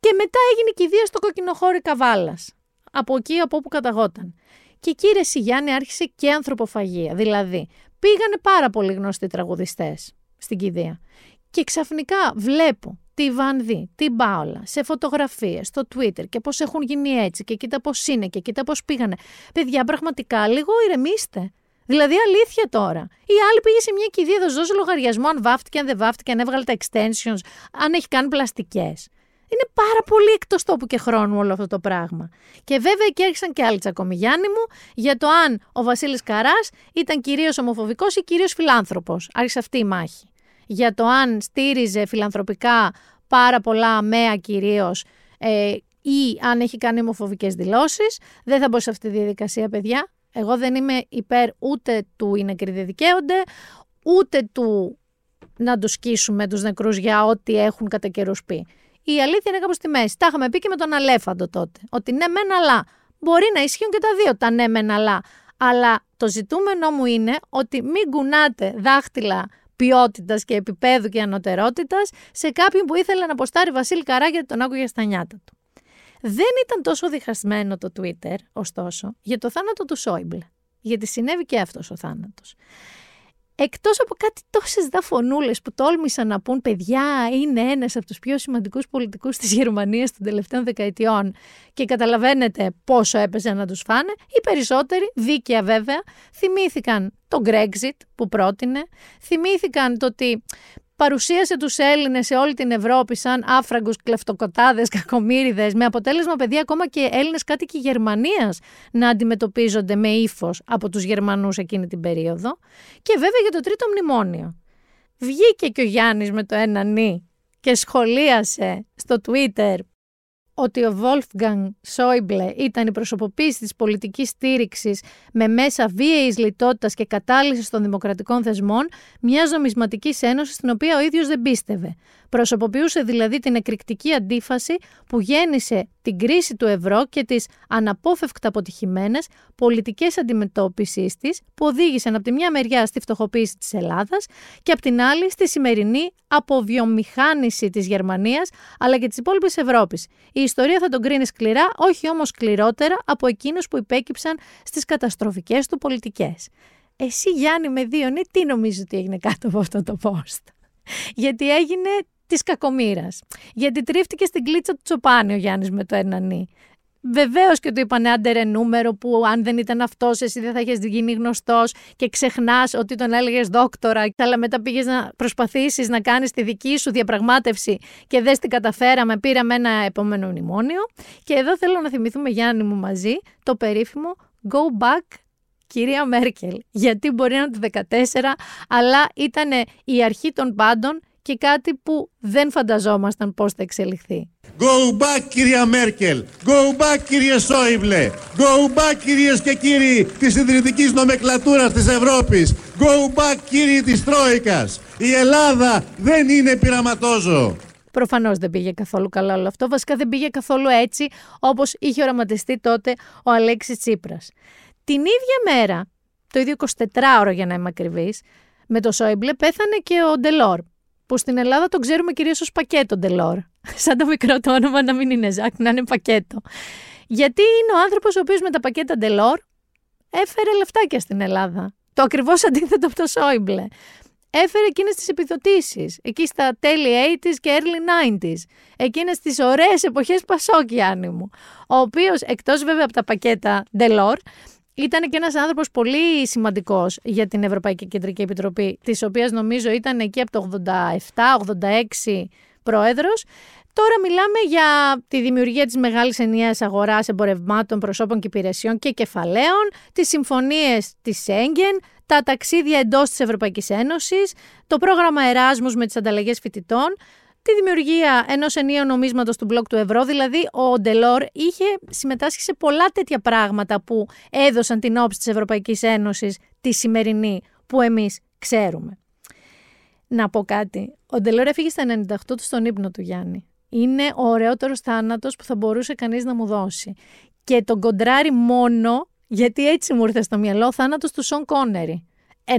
Και μετά έγινε κηδεία στο κοκκινοχώρι Καβάλας. Από εκεί από όπου καταγόταν. Και εκεί ρε Σιγιάννη άρχισε και ανθρωποφαγία. Δηλαδή, πήγανε πάρα πολύ γνωστοί τραγουδιστές στην κηδεία. Και ξαφνικά βλέπω τη Βανδί, την Πάολα, σε φωτογραφίες, στο Twitter και πώς έχουν γίνει έτσι και κοίτα πώς είναι και κοίτα πώς πήγανε. Παιδιά, πραγματικά λίγο ηρεμήστε. Δηλαδή, αλήθεια τώρα. Η άλλη πήγε σε μια κηδεία, θα σου δώσει λογαριασμό αν βάφτηκε, αν δεν βάφτηκε, αν έβγαλε τα extensions, αν έχει κάνει πλαστικές. Είναι πάρα πολύ εκτός τόπου και χρόνου όλο αυτό το πράγμα. Και βέβαια εκεί έρχισαν και άλλοι τσακωμιγιάννη μου για το αν ο Βασίλης Καράς ήταν κυρίως ομοφοβικός ή κυρίως φιλάνθρωπος. Άρχισε αυτή η μάχη. Για το αν στήριζε φιλανθρωπικά πάρα πολλά αμαία κυρίως ε, ή αν έχει κάνει ομοφοβικές δηλώσεις. Δεν θα μπω σε αυτή τη διαδικασία, παιδιά. Εγώ δεν είμαι υπέρ ούτε του οι νεκροί δεν δικαίονται, ούτε του να τους σκίσουμε τους νεκρούς για ό,τι έχουν κατά καιρούς πει. Η αλήθεια είναι κάπως στη μέση. Τα είχαμε πει και με τον Αλέφαντο τότε. Ότι ναι, μεν αλλά. Μπορεί να ισχύουν και τα δύο τα ναι, μεν αλλά. Αλλά το ζητούμενό μου είναι ότι μην κουνάτε δάχτυλα ποιότητας και επίπεδου και ανωτερότητας σε κάποιον που ήθελε να αποστάρει Βασίλη Καρά γιατί τον άκουγε στα νιάτα του. Δεν ήταν τόσο διχασμένο το Twitter, ωστόσο, για το θάνατο του Σόιμπλε. Γιατί συνέβη και αυτός ο θάνατος. Εκτός από κάτι τόσες δαφωνούλες που τόλμησαν να πούν παιδιά είναι ένας από τους πιο σημαντικούς πολιτικούς της Γερμανίας των τελευταίων δεκαετιών και καταλαβαίνετε πόσο έπαιζε να τους φάνε, οι περισσότεροι, δίκαια βέβαια, θυμήθηκαν το Brexit που πρότεινε, θυμήθηκαν το ότι παρουσίασε τους Έλληνες σε όλη την Ευρώπη σαν άφραγκους, κλεφτοκοτάδες, κακομύριδες, με αποτέλεσμα παιδιά ακόμα και Έλληνες κάτοικοι Γερμανίας να αντιμετωπίζονται με ύφος από τους Γερμανούς εκείνη την περίοδο. Και βέβαια για το τρίτο μνημόνιο. Βγήκε και ο Γιάννης με το ένα νι και σχολίασε στο Twitter ότι ο Wolfgang Σόιμπλε ήταν η προσωποποίηση της πολιτικής στήριξης με μέσα βίαιης λιτότητας και κατάλυσης των δημοκρατικών θεσμών μιας νομισματικής ένωσης στην οποία ο ίδιος δεν πίστευε. Προσωποποιούσε δηλαδή την εκρηκτική αντίφαση που γέννησε την κρίση του ευρώ και τις αναπόφευκτα αποτυχημένες πολιτικές αντιμετώπισης της που οδήγησαν από τη μια μεριά στη φτωχοποίηση της Ελλάδας και από την άλλη στη σημερινή αποβιομηχάνηση της Γερμανίας αλλά και της υπόλοιπης Ευρώπης. Η ιστορία θα τον κρίνει σκληρά, όχι όμως σκληρότερα από εκείνους που υπέκυψαν στις καταστροφικές του πολιτικές. Εσύ Γιάννη με δύο, ναι, τι νομίζεις ότι έγινε κάτω από αυτό το post; Γιατί έγινε της κακομήρα. Γιατί τρίφτηκε στην κλίτσα του Τσοπάνη ο Γιάννης με το Ερνανί. Βεβαίως και του είπανε άντερε νούμερο που αν δεν ήταν αυτός, εσύ δεν θα είχες γίνει γνωστός και ξεχνάς ότι τον έλεγες δόκτορα. Αλλά μετά πήγες να προσπαθήσεις να κάνεις τη δική σου διαπραγμάτευση και δεν την καταφέραμε. Πήραμε ένα επόμενο μνημόνιο. Και εδώ θέλω να θυμηθούμε, Γιάννη μου, μαζί το περίφημο Go Back κυρία Μέρκελ. Γιατί μπορεί να είναι το 14, αλλά ήταν η αρχή των πάντων και κάτι που δεν φανταζόμασταν πώς θα εξελιχθεί. Go back κυρία Μέρκελ, go back κύριε Σόιμπλε, go back κυρίες και κύριοι της ιδρυτικής νομεκλατούρας της Ευρώπης, go back κύριοι της Τρόικας. Η Ελλάδα δεν είναι πειραματόζω. Προφανώς δεν πήγε καθόλου καλά όλο αυτό. Βασικά δεν πήγε καθόλου έτσι όπως είχε οραματιστεί τότε ο Αλέξης Τσίπρας. Την ίδια μέρα, το ίδιο 24ωρο για να είμαι ακριβής, με το Σόιμπλε πέθανε και ο Ντελόρ, που στην Ελλάδα τον ξέρουμε κυρίως ως πακέτο Ντελόρ. (laughs) Σαν το μικρό το όνομα να μην είναι Ζακ, να είναι πακέτο. Γιατί είναι ο άνθρωπος ο οποίος με τα πακέτα Ντελόρ έφερε λεφτάκια στην Ελλάδα. Το ακριβώς αντίθετο από το Σόιμπλε. Έφερε εκείνες τις επιδοτήσεις, εκεί στα τέλη 80s και early 90s. Εκείνες τις ωραίες εποχές Πασόκι, μου. Ο οποίος, εκτός βέβαια από τα πακέτα Ντελόρ, ήταν και ένας άνθρωπος πολύ σημαντικός για την Ευρωπαϊκή Κεντρική Επιτροπή, της οποίας νομίζω ήταν εκεί από το 87-86 πρόεδρος. Τώρα μιλάμε για τη δημιουργία της μεγάλης ενιαίας αγοράς εμπορευμάτων, προσώπων και υπηρεσιών και κεφαλαίων, τις συμφωνίες της Σέγγεν, τα ταξίδια εντός της Ευρωπαϊκής Ένωσης, το πρόγραμμα Εράσμους με τις ανταλλαγές φοιτητών, τη δημιουργία ενός ενιαίου νομίσματος του μπλοκ του ευρώ. Δηλαδή, ο Ντελόρ είχε συμμετάσχει σε πολλά τέτοια πράγματα που έδωσαν την όψη της Ευρωπαϊκής Ένωσης τη σημερινή που εμείς ξέρουμε. Να πω κάτι. Ο Ντελόρ έφυγε στα 98 του στον ύπνο του Γιάννη. Είναι ο ωραιότερος θάνατος που θα μπορούσε κανείς να μου δώσει. Και τον κοντράρει μόνο γιατί έτσι μου ήρθε στο μυαλό ο θάνατος του Σον Κόνερι. 90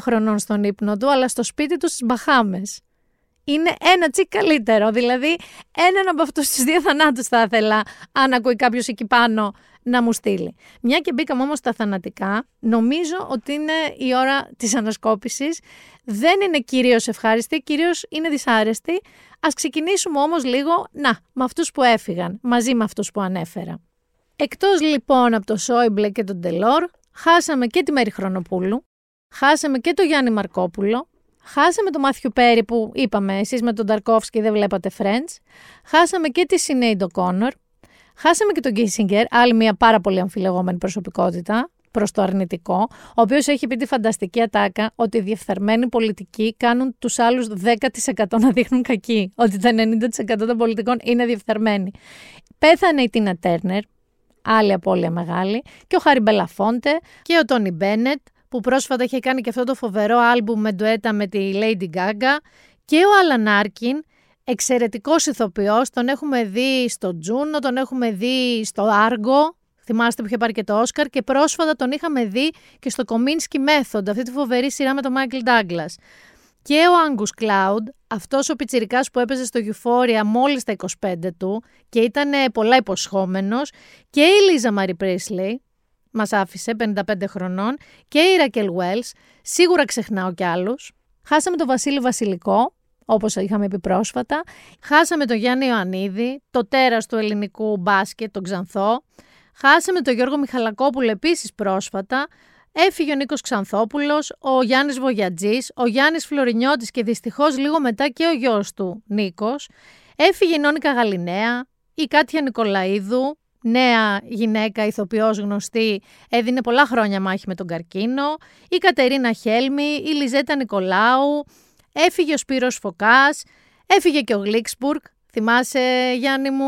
χρονών στον ύπνο του, αλλά στο σπίτι του στις Μπαχάμες είναι ένα τσικ καλύτερο. Δηλαδή, έναν από αυτούς τους δύο θανάτους θα ήθελα, αν ακούει κάποιος εκεί πάνω, να μου στείλει. Μια και μπήκαμε όμως στα θανατικά, νομίζω ότι είναι η ώρα της ανασκόπησης. Δεν είναι κυρίως ευχάριστη, κυρίως είναι δυσάρεστη. Α ξεκινήσουμε όμως λίγο, να, με αυτούς που έφυγαν, μαζί με αυτούς που ανέφερα. Εκτός λοιπόν από το Σόιμπλε και τον Τελόρ, χάσαμε και τη Μέρη Χρονοπούλου, χάσαμε και τον Γιάννη Μαρκόπουλο, Χάσαμε το Μάθιου Πέρι που είπαμε, εσείς με τον Ταρκόφσκι δεν βλέπατε Friends. Χάσαμε και τη Σινέιντο Κόνορ. Χάσαμε και τον Κίσιγκερ, άλλη μια πάρα πολύ αμφιλεγόμενη προσωπικότητα προς το αρνητικό, ο οποίος έχει πει τη φανταστική ατάκα ότι οι διεφθαρμένοι πολιτικοί κάνουν τους άλλους 10% να δείχνουν κακοί. Ότι τα 90% των πολιτικών είναι διεφθαρμένοι. Πέθανε η Τίνα Τέρνερ, άλλη απώλεια μεγάλη, και ο Χάρι Μπελαφόντε και ο Τόνι Μπένετ, που πρόσφατα είχε κάνει και αυτό το φοβερό άλμπουμ με ντουέτα με τη Lady Gaga και ο Άλαν Άρκιν, εξαιρετικός ηθοποιός, τον έχουμε δει στο Juno, τον έχουμε δει στο Argo, θυμάστε που είχε πάρει και το Όσκαρ και πρόσφατα τον είχαμε δει και στο Kominsky Method, αυτή τη φοβερή σειρά με τον Michael Douglas. Και ο Angus Cloud, αυτός ο πιτσιρικάς που έπαιζε στο Euphoria μόλις τα 25 του και ήταν πολλά υποσχόμενος και η Λίζα Μαρι Πρίσλεϊ, μας άφησε 55 χρονών και η Ρακελ Wells, σίγουρα ξεχνάω κι άλλους. Χάσαμε τον Βασίλη Βασιλικό, όπως είχαμε πει πρόσφατα. Χάσαμε τον Γιάννη Ιωαννίδη, το τέρας του ελληνικού μπάσκετ, τον Ξανθό. Χάσαμε τον Γιώργο Μιχαλακόπουλο επίσης πρόσφατα. Έφυγε ο Νίκος Ξανθόπουλος, ο Γιάννης Βογιατζής, ο Γιάννης Φλωρινιώτης και δυστυχώς λίγο μετά και ο γιος του Νίκος. Έφυγε η Νόνικα Γαλινέα, η Κάτια Νικολαίδου, νέα γυναίκα, ηθοποιός γνωστή, έδινε πολλά χρόνια μάχη με τον καρκίνο, η Κατερίνα Χέλμη, η Λιζέτα Νικολάου, έφυγε ο Σπύρος Φωκάς, έφυγε και ο Γλίξμπουργκ, Θυμάσαι, Γιάννη μου,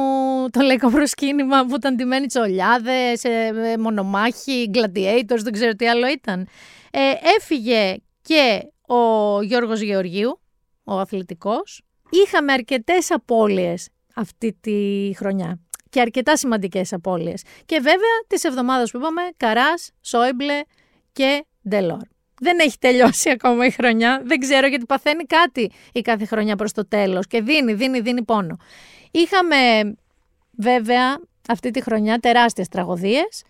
το λαϊκό προσκύνημα που ήταν τιμένοι τσολιάδες, ε, μονομάχοι, gladiators, δεν ξέρω τι άλλο ήταν. Ε, έφυγε και ο Γιώργος Γεωργίου, ο αθλητικός. Είχαμε αρκετές απώλειες αυτή τη χρονιά και αρκετά σημαντικές απώλειες. Και βέβαια τις εβδομάδες που είπαμε, Καράς, Σόιμπλε και Ντελόρ. Δεν έχει τελειώσει (laughs) ακόμα η χρονιά. Δεν ξέρω γιατί παθαίνει κάτι η κάθε χρονιά προς το τέλος και δίνει, δίνει, δίνει πόνο. Είχαμε βέβαια αυτή τη χρονιά τεράστιες τραγωδίες.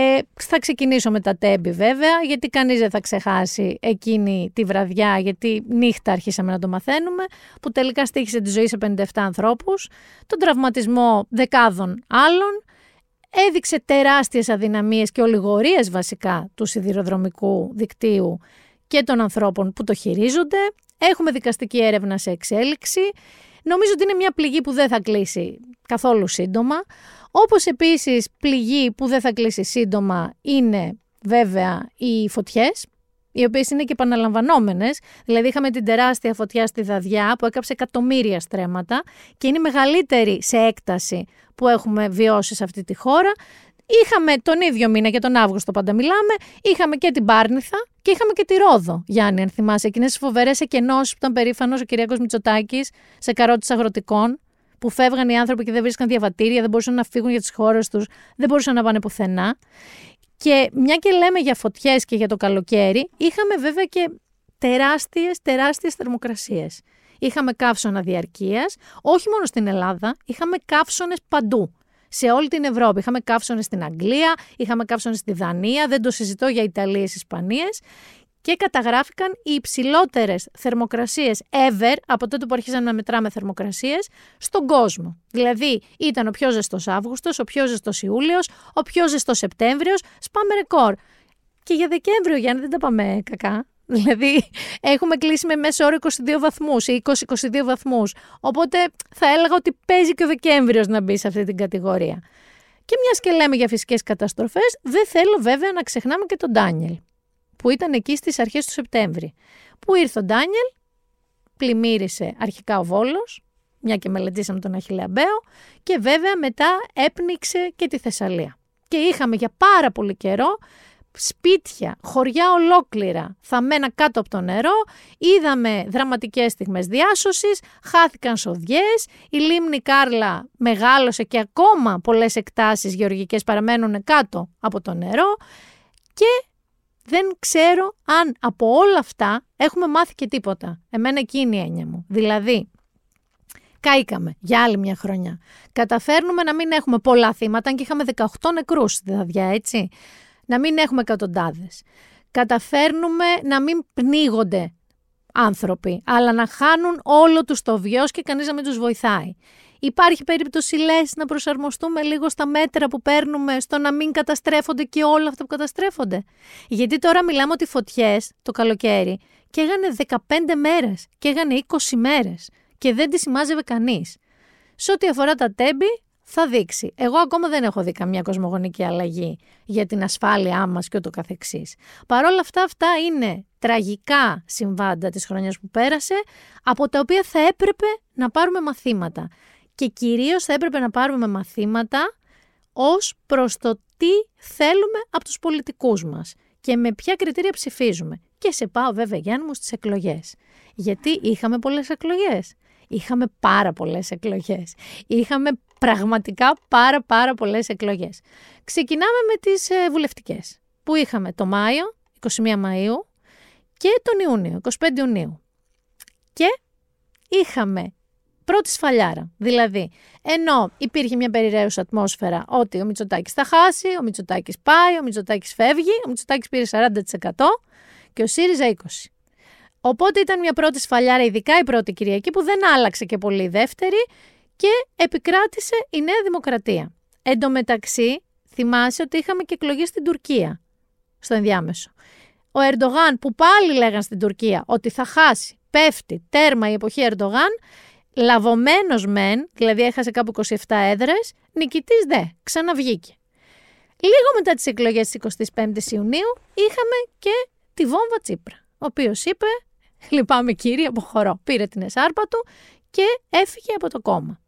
Ε, θα ξεκινήσω με τα τέμπη βέβαια, γιατί κανείς δεν θα ξεχάσει εκείνη τη βραδιά, γιατί νύχτα αρχίσαμε να το μαθαίνουμε, που τελικά στήχησε τη ζωή σε 57 ανθρώπους, τον τραυματισμό δεκάδων άλλων, έδειξε τεράστιες αδυναμίες και ολιγορίες βασικά του σιδηροδρομικού δικτύου και των ανθρώπων που το χειρίζονται. Έχουμε δικαστική έρευνα σε εξέλιξη. Νομίζω ότι είναι μια πληγή που δεν θα κλείσει καθόλου σύντομα. Όπως επίσης πληγή που δεν θα κλείσει σύντομα είναι βέβαια οι φωτιές, οι οποίες είναι και επαναλαμβανόμενες. Δηλαδή, είχαμε την τεράστια φωτιά στη Δαδιά που έκαψε εκατομμύρια στρέμματα και είναι η μεγαλύτερη σε έκταση που έχουμε βιώσει σε αυτή τη χώρα. Είχαμε τον ίδιο μήνα και τον Αύγουστο, πάντα μιλάμε. Είχαμε και την Πάρνηθα και είχαμε και τη Ρόδο, Γιάννη, αν θυμάσαι. Εκείνες τις φοβερές εκενώσεις που ήταν περήφανος ο Κυριακό Μητσοτάκης σε καρότη αγροτικών, που φεύγαν οι άνθρωποι και δεν βρίσκαν διαβατήρια, δεν μπορούσαν να φύγουν για τις χώρες τους, δεν μπορούσαν να πάνε πουθενά. Και μια και λέμε για φωτιές και για το καλοκαίρι, είχαμε βέβαια και τεράστιες, τεράστιες θερμοκρασίες. Είχαμε καύσωνα διαρκείας, όχι μόνο στην Ελλάδα, είχαμε καύσωνες παντού. Σε όλη την Ευρώπη. Είχαμε καύσωνες στην Αγγλία, είχαμε καύσωνες στη Δανία, δεν το συζητώ για Ιταλίες, Ισπανίες και καταγράφηκαν οι υψηλότερες θερμοκρασίες ever από τότε που αρχίσαμε να μετράμε θερμοκρασίες στον κόσμο. Δηλαδή ήταν ο πιο ζεστός Αύγουστος, ο πιο ζεστός Ιούλιος, ο πιο ζεστός Σεπτέμβριος. Σπάμε ρεκόρ. Και για Δεκέμβριο, Γιάννη, δεν τα πάμε κακά. (laughs) Δηλαδή, έχουμε κλείσει με μέσο όρο 22 βαθμούς ή 20-22 βαθμούς. Οπότε θα έλεγα ότι παίζει και ο Δεκέμβριος να μπει σε αυτή την κατηγορία. Και μιας και λέμε για φυσικές καταστροφές, δεν θέλω βέβαια να ξεχνάμε και τον Ντάνιελ που ήταν εκεί στις αρχές του Σεπτέμβρη. Που ήρθε ο Ντάνιελ, πλημμύρισε αρχικά ο Βόλος, μια και μελετήσαμε τον Αχιλέα Μπέο, και βέβαια μετά έπνιξε και τη Θεσσαλία. Και είχαμε για πάρα πολύ καιρό σπίτια, χωριά ολόκληρα θαμμένα κάτω από το νερό, είδαμε δραματικές στιγμές διάσωσης, χάθηκαν σοδιές, η λίμνη Κάρλα μεγάλωσε και ακόμα πολλές εκτάσεις γεωργικές παραμένουν κάτω από το νερό και δεν ξέρω αν από όλα αυτά έχουμε μάθει και τίποτα. Εμένα εκείνη η έννοια μου. Δηλαδή, κάηκαμε για άλλη μια χρονιά. Καταφέρνουμε να μην έχουμε πολλά θύματα, αν και είχαμε 18 νεκρούς στη Δαδιά, έτσι. Να μην έχουμε εκατοντάδες. Καταφέρνουμε να μην πνίγονται άνθρωποι, αλλά να χάνουν όλο τους το βιός και κανείς να μην τους βοηθάει. Υπάρχει περίπτωση λες να προσαρμοστούμε λίγο στα μέτρα που παίρνουμε στο να μην καταστρέφονται και όλα αυτά που καταστρέφονται; Γιατί τώρα μιλάμε ότι φωτιές το καλοκαίρι και έγανε 15 μέρες και έγανε 20 μέρες και δεν τη σημάζευε κανείς. Σε ό,τι αφορά τα τέμπη θα δείξει. Εγώ ακόμα δεν έχω δει καμιά κοσμογονική αλλαγή για την ασφάλειά μας και ούτω καθεξής. Παρ' όλα αυτά, αυτά είναι τραγικά συμβάντα της χρονιάς που πέρασε, από τα οποία θα έπρεπε να πάρουμε μαθήματα και κυρίως θα έπρεπε να πάρουμε μαθήματα ως προς το τι θέλουμε από τους πολιτικούς μας και με ποια κριτήρια ψηφίζουμε. Και σε πάω βέβαια Γιάννη μου στις εκλογές. Γιατί είχαμε πολλές εκλογές. Είχαμε πάρα πολλές εκλογές. Είχαμε πραγματικά πάρα πάρα πολλές εκλογές. Ξεκινάμε με τις ε, βουλευτικές που είχαμε το Μάιο, 21 Μαΐου και τον Ιούνιο, 25 Ιουνίου. Και είχαμε πρώτη σφαλιάρα. Δηλαδή, ενώ υπήρχε μια περιραίουσα ατμόσφαιρα ότι ο Μητσοτάκης θα χάσει, ο Μητσοτάκης πάει, ο Μητσοτάκης φεύγει, ο Μητσοτάκης πήρε 40% και ο ΣΥΡΙΖΑ 20%. Οπότε ήταν μια πρώτη σφαλιάρα, ειδικά η πρώτη Κυριακή, που δεν άλλαξε και πολύ η δεύτερη και επικράτησε η Νέα Δημοκρατία. Εν τω μεταξύ, θυμάσαι ότι είχαμε και εκλογές στην Τουρκία, στο ενδιάμεσο. Ο Ερντογάν, που πάλι λέγαν στην Τουρκία ότι θα χάσει, πέφτει, τέρμα η εποχή Ερντογάν, Λαβωμένος μεν, δηλαδή έχασε κάπου 27 έδρες, νικητής δε, ξαναβγήκε. Λίγο μετά τις εκλογές της 25η Ιουνίου είχαμε και τη βόμβα Τσίπρα, ο οποίος είπε: Λυπάμαι κύριε, αποχωρώ. Πήρε την εσάρπα του και έφυγε από το κόμμα.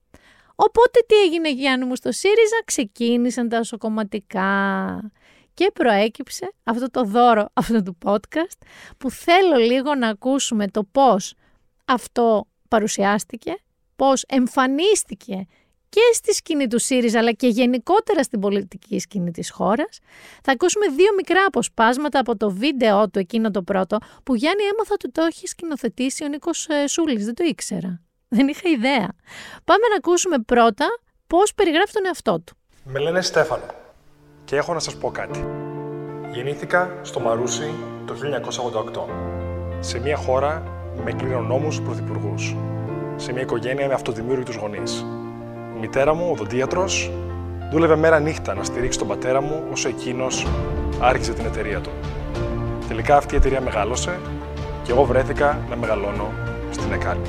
Οπότε τι έγινε Γιάννη μου στο ΣΥΡΙΖΑ, ξεκίνησαν τα οσοκομματικά και προέκυψε αυτό το δώρο αυτού του podcast που θέλω λίγο να ακούσουμε το πώς αυτό παρουσιάστηκε, πώς εμφανίστηκε και στη σκηνή του ΣΥΡΙΖΑ αλλά και γενικότερα στην πολιτική σκηνή της χώρας. Θα ακούσουμε δύο μικρά αποσπάσματα από το βίντεο του εκείνο το πρώτο που Γιάννη έμαθα ότι το έχει σκηνοθετήσει ο Νίκος ε, Σούλης, δεν το ήξερα. Δεν είχα ιδέα. Πάμε να ακούσουμε πρώτα πώς περιγράφει τον εαυτό του. Με λένε Στέφανο και έχω να σας πω κάτι. Γεννήθηκα στο Μαρούσι το 1988, σε μια χώρα με κληρονόμους πρωθυπουργούς, σε μια οικογένεια με αυτοδημιούργητους γονείς. Η μητέρα μου, οδοντίατρος, δούλευε μέρα νύχτα να στηρίξει τον πατέρα μου όσο εκείνος άρχισε την εταιρεία του. Τελικά αυτή η εταιρεία μεγάλωσε και εγώ βρέθηκα να μεγαλώνω στην Εκάλη.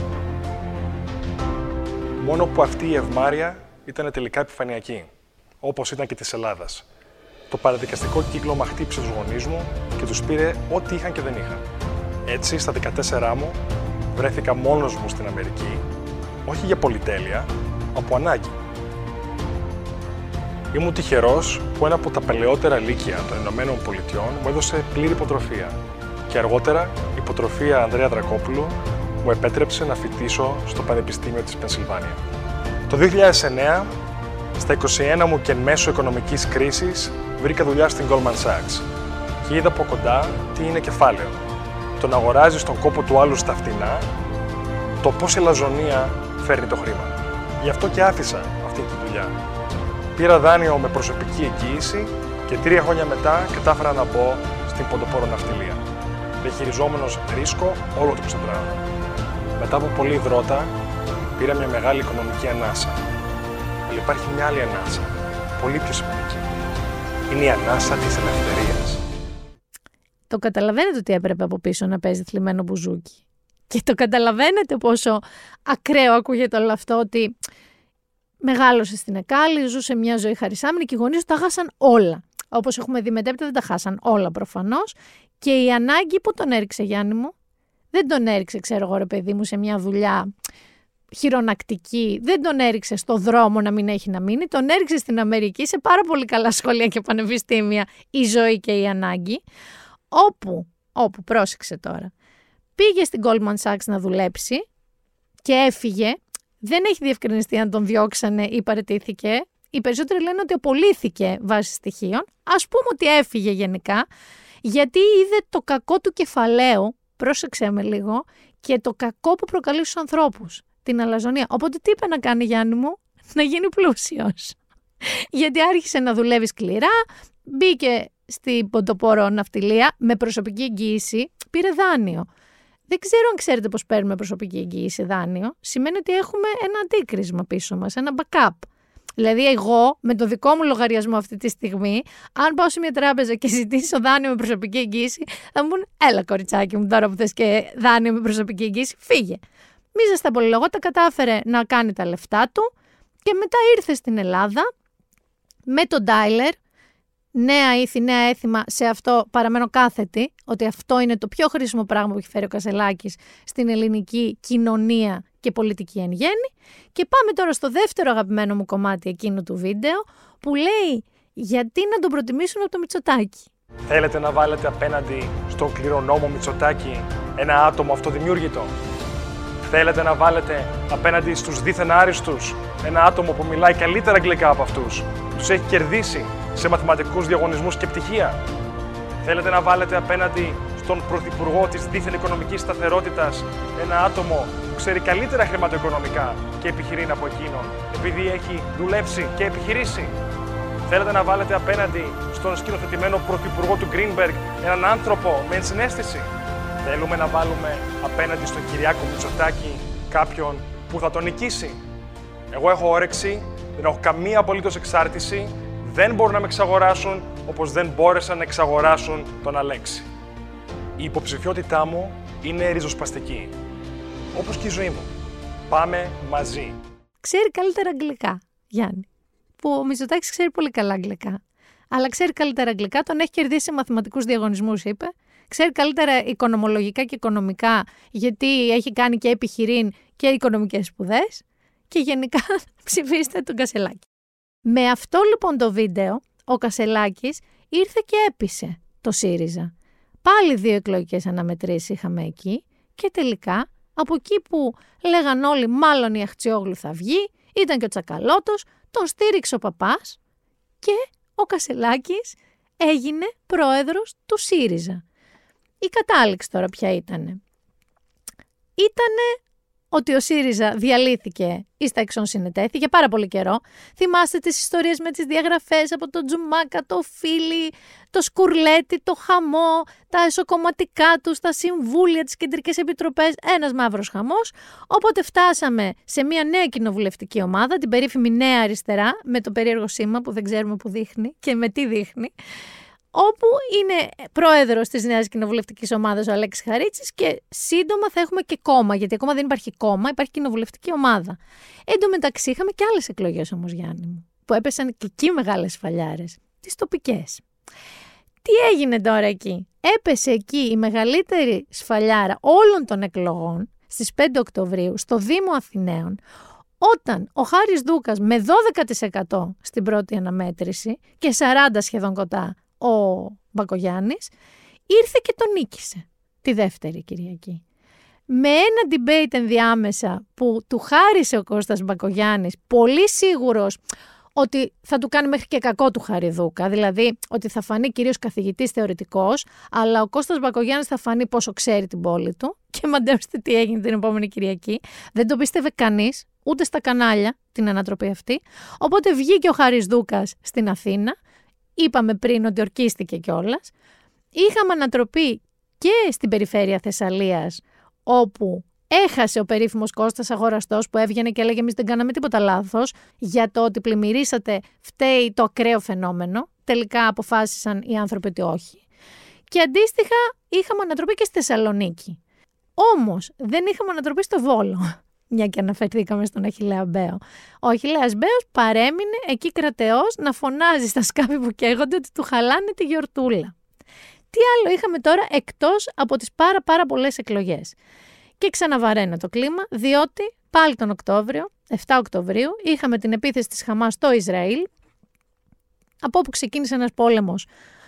Μόνο που αυτή η ευμάρεια ήταν τελικά επιφανειακή, όπως ήταν και της Ελλάδας. Το παραδικαστικό κύκλωμα χτύπησε τους γονείς μου και τους πήρε ό,τι είχαν και δεν είχαν. Έτσι, στα 14 μου, βρέθηκα μόνος μου στην Αμερική, όχι για πολυτέλεια, από ανάγκη. Ήμουν τυχερός που ένα από τα παλαιότερα λύκεια των Ηνωμένων Πολιτειών μου έδωσε πλήρη υποτροφία. Και αργότερα η υποτροφία Ανδρέα Δρακόπουλου μου επέτρεψε να φοιτήσω στο Πανεπιστήμιο της Πενσιλβάνια. Το 2009, στα 21 μου και μέσω οικονομικής κρίσης, βρήκα δουλειά στην Goldman Sachs και είδα από κοντά τι είναι κεφάλαιο. Το να αγοράζει τον κόπο του άλλου στα φτηνά, το πώς η λαζονία φέρνει το χρήμα. Γι' αυτό και άφησα αυτή τη δουλειά. Πήρα δάνειο με προσωπική εγγύηση και τρία χρόνια μετά κατάφερα να μπω στην ποντοπόρο ναυτιλία. Διαχειριζόμενος ρίσκο όλο το ξεπράγμα. Μετά από πολλή δρότα, πήρα μια μεγάλη οικονομική ανάσα. Αλλά υπάρχει μια άλλη ανάσα, πολύ πιο σημαντική. Είναι η ανάσα της ελευθερίας. Το καταλαβαίνετε ότι έπρεπε από πίσω να παίζει θλιμμένο μπουζούκι. Και το καταλαβαίνετε πόσο ακραίο ακούγεται όλο αυτό ότι μεγάλωσε στην Εκάλη, ζούσε μια ζωή χαρισάμενη και οι γονείς τα χάσαν όλα. Όπως έχουμε δει μετέπειτα δεν τα χάσαν όλα προφανώς. Και η ανάγκη που τον έριξε Γιάννη μου, δεν τον έριξε ξέρω εγώ ρε παιδί μου σε μια δουλειά χειρονακτική, δεν τον έριξε στο δρόμο να μην έχει να μείνει, τον έριξε στην Αμερική σε πάρα πολύ καλά σχολεία και πανεπιστήμια η ζωή και η ανάγκη, όπου, όπου πρόσεξε τώρα, πήγε στην Goldman Sachs να δουλέψει και έφυγε, δεν έχει διευκρινιστεί αν τον διώξανε ή παρετήθηκε, οι περισσότεροι λένε ότι απολύθηκε βάσει στοιχείων, ας πούμε ότι έφυγε γενικά, γιατί είδε το κακό του κεφαλαίου, πρόσεξε με λίγο, και το κακό που προκαλεί στους ανθρώπους την αλαζονία. Οπότε τι είπε να κάνει Γιάννη μου, να γίνει πλούσιος. (laughs) Γιατί άρχισε να δουλεύει σκληρά, μπήκε στην ποντοπόρο ναυτιλία με προσωπική εγγύηση, πήρε δάνειο. Δεν ξέρω αν ξέρετε πώς παίρνουμε προσωπική εγγύηση δάνειο. Σημαίνει ότι έχουμε ένα αντίκρισμα πίσω μας, ένα backup. Δηλαδή, εγώ με το δικό μου λογαριασμό αυτή τη στιγμή, αν πάω σε μια τράπεζα και ζητήσω δάνειο με προσωπική εγγύηση, θα μου πούν: Έλα, κοριτσάκι μου, τώρα που θες και δάνειο με προσωπική εγγύηση, φύγε. Μίζα στα πολυλογότα κατάφερε να κάνει τα λεφτά του και μετά ήρθε στην Ελλάδα με τον Ντάιλερ, νέα ήθη, νέα έθιμα, σε αυτό παραμένω κάθετη, ότι αυτό είναι το πιο χρήσιμο πράγμα που έχει φέρει ο Κασελάκης στην ελληνική κοινωνία και πολιτική εν γέννη. Και πάμε τώρα στο δεύτερο αγαπημένο μου κομμάτι εκείνου του βίντεο, που λέει γιατί να τον προτιμήσουν από το Μητσοτάκι. Θέλετε να βάλετε απέναντι στον κληρονόμο Μητσοτάκι ένα άτομο αυτοδημιούργητο; Θέλετε να βάλετε απέναντι στους δίθεν άριστους ένα άτομο που μιλάει καλύτερα αγγλικά από αυτούς; Τους έχει κερδίσει; Σε μαθηματικούς διαγωνισμούς και πτυχία. Θέλετε να βάλετε απέναντι στον Πρωθυπουργό της δίθεν οικονομικής σταθερότητας ένα άτομο που ξέρει καλύτερα χρηματοοικονομικά και επιχειρεί από εκείνον, επειδή έχει δουλέψει και επιχειρήσει. Θέλετε να βάλετε απέναντι στον σκηνοθετημένο Πρωθυπουργό του Greenberg έναν άνθρωπο με ενσυναίσθηση. Θέλουμε να βάλουμε απέναντι στον Κυριάκο Μητσοτάκη κάποιον που θα τον νικήσει. Εγώ έχω όρεξη, δεν έχω καμία απολύτως εξάρτηση, δεν μπορούν να με εξαγοράσουν όπως δεν μπόρεσαν να εξαγοράσουν τον Αλέξη. Η υποψηφιότητά μου είναι ριζοσπαστική. Όπως και η ζωή μου. Πάμε μαζί. Ξέρει καλύτερα αγγλικά, Γιάννη. Που ο Μητσοτάκης ξέρει πολύ καλά αγγλικά. Αλλά ξέρει καλύτερα αγγλικά, τον έχει κερδίσει σε μαθηματικούς διαγωνισμούς, είπε ξέρει καλύτερα οικονομολογικά και οικονομικά, γιατί έχει κάνει και επιχειρήν και οικονομικές σπουδές και γενικά (laughs) ψηφίστε τον Κασελάκη. Με αυτό λοιπόν το βίντεο, ο Κασελάκης ήρθε και έπεισε το ΣΥΡΙΖΑ. Πάλι δύο εκλογικές αναμετρήσεις είχαμε εκεί και τελικά από εκεί που λέγαν όλοι μάλλον η Αχτσιόγλου θα βγει, ήταν και ο Τσακαλώτος, τον στήριξε ο παπάς και ο Κασελάκης έγινε πρόεδρος του ΣΥΡΙΖΑ. Η κατάληξη τώρα ποια ήτανε; Ήτανε ότι ο ΣΥΡΙΖΑ διαλύθηκε ή στα εξών συνετέθη για πάρα πολύ καιρό. Θυμάστε τις ιστορίες με τις διαγραφές από τον Τζουμάκα, το Φίλι, το Σκουρλέτι, το Χαμό, τα εσωκομματικά τους, τα συμβούλια, τις κεντρικές επιτροπές, ένας μαύρος χαμός. Οπότε φτάσαμε σε μια νέα κοινοβουλευτική ομάδα, την περίφημη Νέα Αριστερά, με το περίεργο σήμα που δεν ξέρουμε που δείχνει και με τι δείχνει όπου είναι πρόεδρος της Νέας Κοινοβουλευτικής Ομάδας ο Αλέξης Χαρίτσης και σύντομα θα έχουμε και κόμμα, γιατί ακόμα δεν υπάρχει κόμμα, υπάρχει κοινοβουλευτική ομάδα. Εν τω μεταξύ είχαμε και άλλες εκλογές όμως Γιάννη μου, που έπεσαν και εκεί μεγάλες φαλιάρες, τις τοπικές. Τι έγινε τώρα εκεί; Έπεσε εκεί η μεγαλύτερη σφαλιάρα όλων των εκλογών στις 5 Οκτωβρίου στο Δήμο Αθηναίων, όταν ο Χάρης Δούκας με 12% στην πρώτη αναμέτρηση και 40 σχεδόν κοντά ο Μπακογιάννης, ήρθε και τον νίκησε τη δεύτερη Κυριακή. Με ένα debate ενδιάμεσα που του χάρισε ο Κώστας Μπακογιάννης, πολύ σίγουρος ότι θα του κάνει μέχρι και κακό του Χαριδούκα, δηλαδή ότι θα φανεί κυρίως καθηγητής θεωρητικός, αλλά ο Κώστας Μπακογιάννης θα φανεί πόσο ξέρει την πόλη του και μαντέψτε τι έγινε την επόμενη Κυριακή. Δεν το πίστευε κανείς, ούτε στα κανάλια την ανατροπή αυτή. Οπότε βγήκε ο Χάρης Δούκας στην Αθήνα, Είπαμε πριν ότι ορκίστηκε κιόλας. Είχαμε ανατροπή και στην περιφέρεια Θεσσαλίας, όπου έχασε ο περίφημος Κώστας Αγοραστός που έβγαινε και έλεγε εμείς δεν κάναμε τίποτα λάθος για το ότι πλημμυρίσατε φταίει το ακραίο φαινόμενο. Τελικά αποφάσισαν οι άνθρωποι ότι όχι. Και αντίστοιχα είχαμε ανατροπή και στη Θεσσαλονίκη. Όμως δεν είχαμε ανατροπή στο Βόλο μια και αναφερθήκαμε στον Αχιλέα Μπέο. Ο Αχιλέα Μπέος παρέμεινε εκεί κρατεός να φωνάζει στα σκάφη που καίγονται ότι του χαλάνε τη γιορτούλα. Τι άλλο είχαμε τώρα εκτός από τις πάρα πάρα πολλές εκλογές. Και ξαναβαρένα το κλίμα, διότι πάλι τον Οκτώβριο, 7 Οκτωβρίου, είχαμε την επίθεση της Χαμάς στο Ισραήλ, από όπου ξεκίνησε ένας πόλεμος,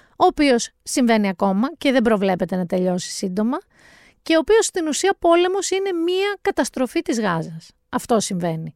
ο οποίος συμβαίνει ακόμα και δεν προβλέπεται να τελειώσει σύντομα, και ο οποίος στην ουσία πόλεμος είναι μία καταστροφή της Γάζας. Αυτό συμβαίνει.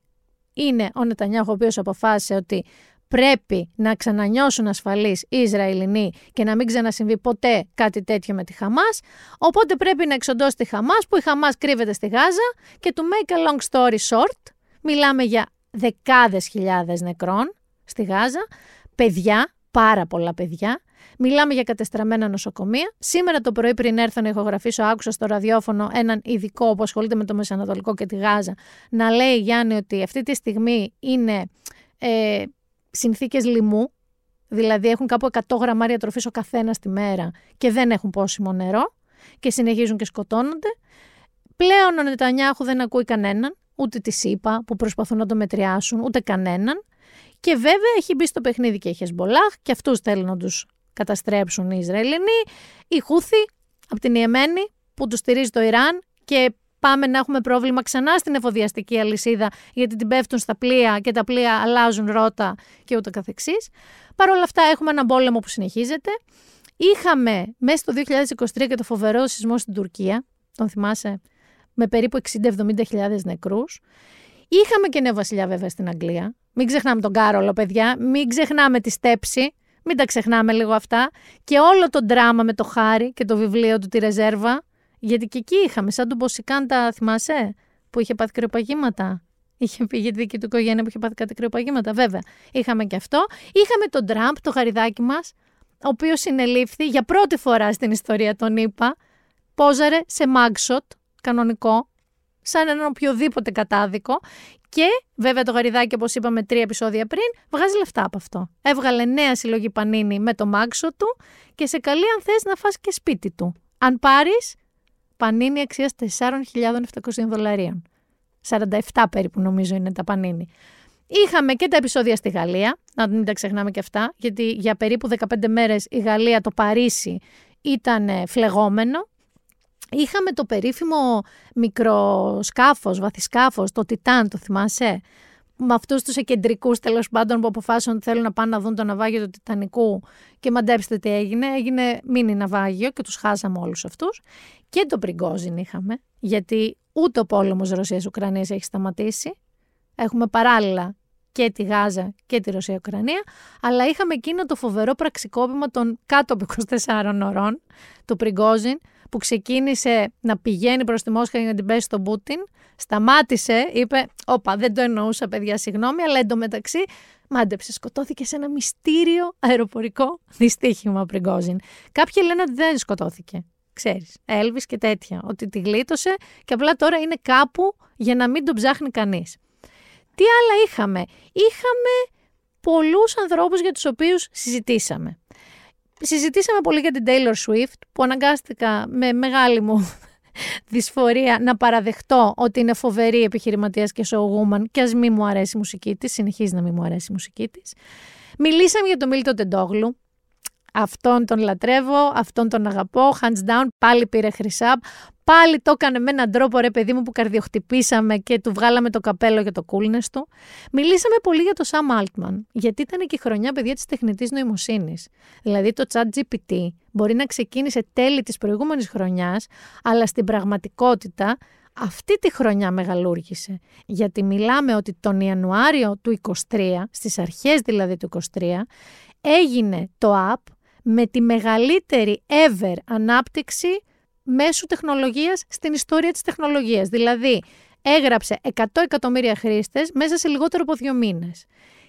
Είναι ο Νετανιάχου ο οποίος αποφάσισε ότι πρέπει να ξανανιώσουν ασφαλείς οι Ισραηλινοί και να μην ξανασυμβεί ποτέ κάτι τέτοιο με τη Χαμάς, οπότε πρέπει να εξοντώσει τη Χαμάς που η Χαμάς κρύβεται στη Γάζα και to make a long story short, μιλάμε για δεκάδες χιλιάδες νεκρών στη Γάζα, παιδιά, πάρα πολλά παιδιά, Μιλάμε για κατεστραμμένα νοσοκομεία. Σήμερα το πρωί, πριν έρθω να ηχογραφήσω, άκουσα στο ραδιόφωνο έναν ειδικό που ασχολείται με το Μεσανατολικό και τη Γάζα να λέει Γιάννη ότι αυτή τη στιγμή είναι ε, συνθήκες λοιμού. Δηλαδή έχουν κάπου 100 γραμμάρια τροφής ο καθένας τη μέρα και δεν έχουν πόσιμο νερό και συνεχίζουν και σκοτώνονται. Πλέον ο Νετανιάχου δεν ακούει κανέναν, ούτε τη ΣΥΠΑ που προσπαθούν να το μετριάσουν, ούτε κανέναν. Και βέβαια έχει μπει στο παιχνίδι και η Χεσμολάχ και αυτούς θέλουν να τους καταστρέψουν οι Ισραηλινοί, οι Χούθη από την Ιεμένη που τους στηρίζει το Ιράν και πάμε να έχουμε πρόβλημα ξανά στην εφοδιαστική αλυσίδα γιατί την πέφτουν στα πλοία και τα πλοία αλλάζουν ρότα και ούτω καθεξής. Παρ' όλα αυτά έχουμε έναν πόλεμο που συνεχίζεται. Είχαμε μέσα στο 2023 και το φοβερό σεισμό στην Τουρκία, τον θυμάσαι, με περίπου 60-70 νεκρούς. Είχαμε και νέο βασιλιά βέβαια στην Αγγλία. Μην ξεχνάμε τον Κάρολο, παιδιά. Μην ξεχνάμε τη στέψη. Μην τα ξεχνάμε λίγο αυτά. Και όλο το δράμα με το Χάρη και το βιβλίο του τη Ρεζέρβα. Γιατί και εκεί είχαμε, σαν τον Μποσικάντα, θυμάσαι, που είχε πάθει κρυοπαγήματα; Είχε πει για τη δική του οικογένεια που είχε πάθει κάτι κρυοπαγήματα. Βέβαια, είχαμε και αυτό. Είχαμε τον Τραμπ, το γαριδάκι μας, ο οποίος συνελήφθη για πρώτη φορά στην ιστορία των ΗΠΑ. Πόζαρε σε μάγσοτ, κανονικό, σαν έναν οποιοδήποτε κατάδικο και βέβαια το γαριδάκι, όπως είπαμε τρία επεισόδια πριν, βγάζει λεφτά από αυτό. Έβγαλε νέα συλλογή πανίνη με το μάξο του και σε καλεί αν θες να φας και σπίτι του. Αν πάρεις, πανίνη αξίας 4.700 δολαρίων. 47 περίπου νομίζω είναι τα πανίνη. Είχαμε και τα επεισόδια στη Γαλλία, να μην τα ξεχνάμε και αυτά, γιατί για περίπου 15 μέρες η Γαλλία, το Παρίσι, ήταν φλεγόμενο. Είχαμε το περίφημο μικρό σκάφος, βαθισκάφος, το Τιτάν, το θυμάσαι; Με αυτούς τους εκεντρικούς τέλος πάντων που αποφάσισαν ότι θέλουν να πάνε να δουν το ναυάγιο του Τιτανικού και μαντέψτε τι έγινε. Έγινε μίνι ναυάγιο και τους χάσαμε όλους αυτούς. Και το Πριγκόζιν είχαμε, γιατί ούτε ο πόλεμος Ρωσία-Ουκρανία έχει σταματήσει. Έχουμε παράλληλα και τη Γάζα και τη Ρωσία-Ουκρανία, αλλά είχαμε εκείνο το φοβερό πραξικόπημα των κάτω από 24 ωρών του Πριγκόζιν, που ξεκίνησε να πηγαίνει προς τη Μόσχα για να την πέσει στον Πούτιν, σταμάτησε, είπε, όπα δεν το εννοούσα παιδιά συγγνώμη, αλλά εντωμεταξύ μάντεψε, σκοτώθηκε σε ένα μυστήριο αεροπορικό δυστύχημα ο Πριγκόζιν. Κάποιοι λένε ότι δεν σκοτώθηκε. Ξέρεις, Έλβης και τέτοια, ότι τη γλίτωσε και απλά τώρα είναι κάπου για να μην τον ψάχνει κανείς. Τι άλλα είχαμε; Είχαμε πολλούς ανθρώπους για τους οποίους συζητήσαμε. Συζητήσαμε πολύ για την Taylor Swift που αναγκάστηκα με μεγάλη μου (laughs) δυσφορία να παραδεχτώ ότι είναι φοβερή επιχειρηματίας και showwoman και ας μην μου αρέσει η μουσική της, συνεχίζει να μην μου αρέσει η μουσική της. Μιλήσαμε για τον Μίλτο Τεντόγλου, αυτόν τον λατρεύω, αυτόν τον αγαπώ, hands down, πάλι πήρε χρυσά, πάλι το έκανε με έναν τρόπο ρε παιδί μου που καρδιοχτυπήσαμε και του βγάλαμε το καπέλο για το coolness του. Μιλήσαμε πολύ για το Sam Altman, γιατί ήταν και η χρονιά παιδιά της τεχνητής νοημοσύνης. Δηλαδή το chat GPT μπορεί να ξεκίνησε τέλη της προηγούμενης χρονιάς, αλλά στην πραγματικότητα αυτή τη χρονιά μεγαλούργησε. Γιατί μιλάμε ότι τον Ιανουάριο του 23, στις αρχές δηλαδή του 23, έγινε το app με τη μεγαλύτερη ever ανάπτυξη μέσου τεχνολογίας στην ιστορία της τεχνολογίας. Δηλαδή, έγραψε 100 εκατομμύρια χρήστες μέσα σε λιγότερο από δύο μήνες.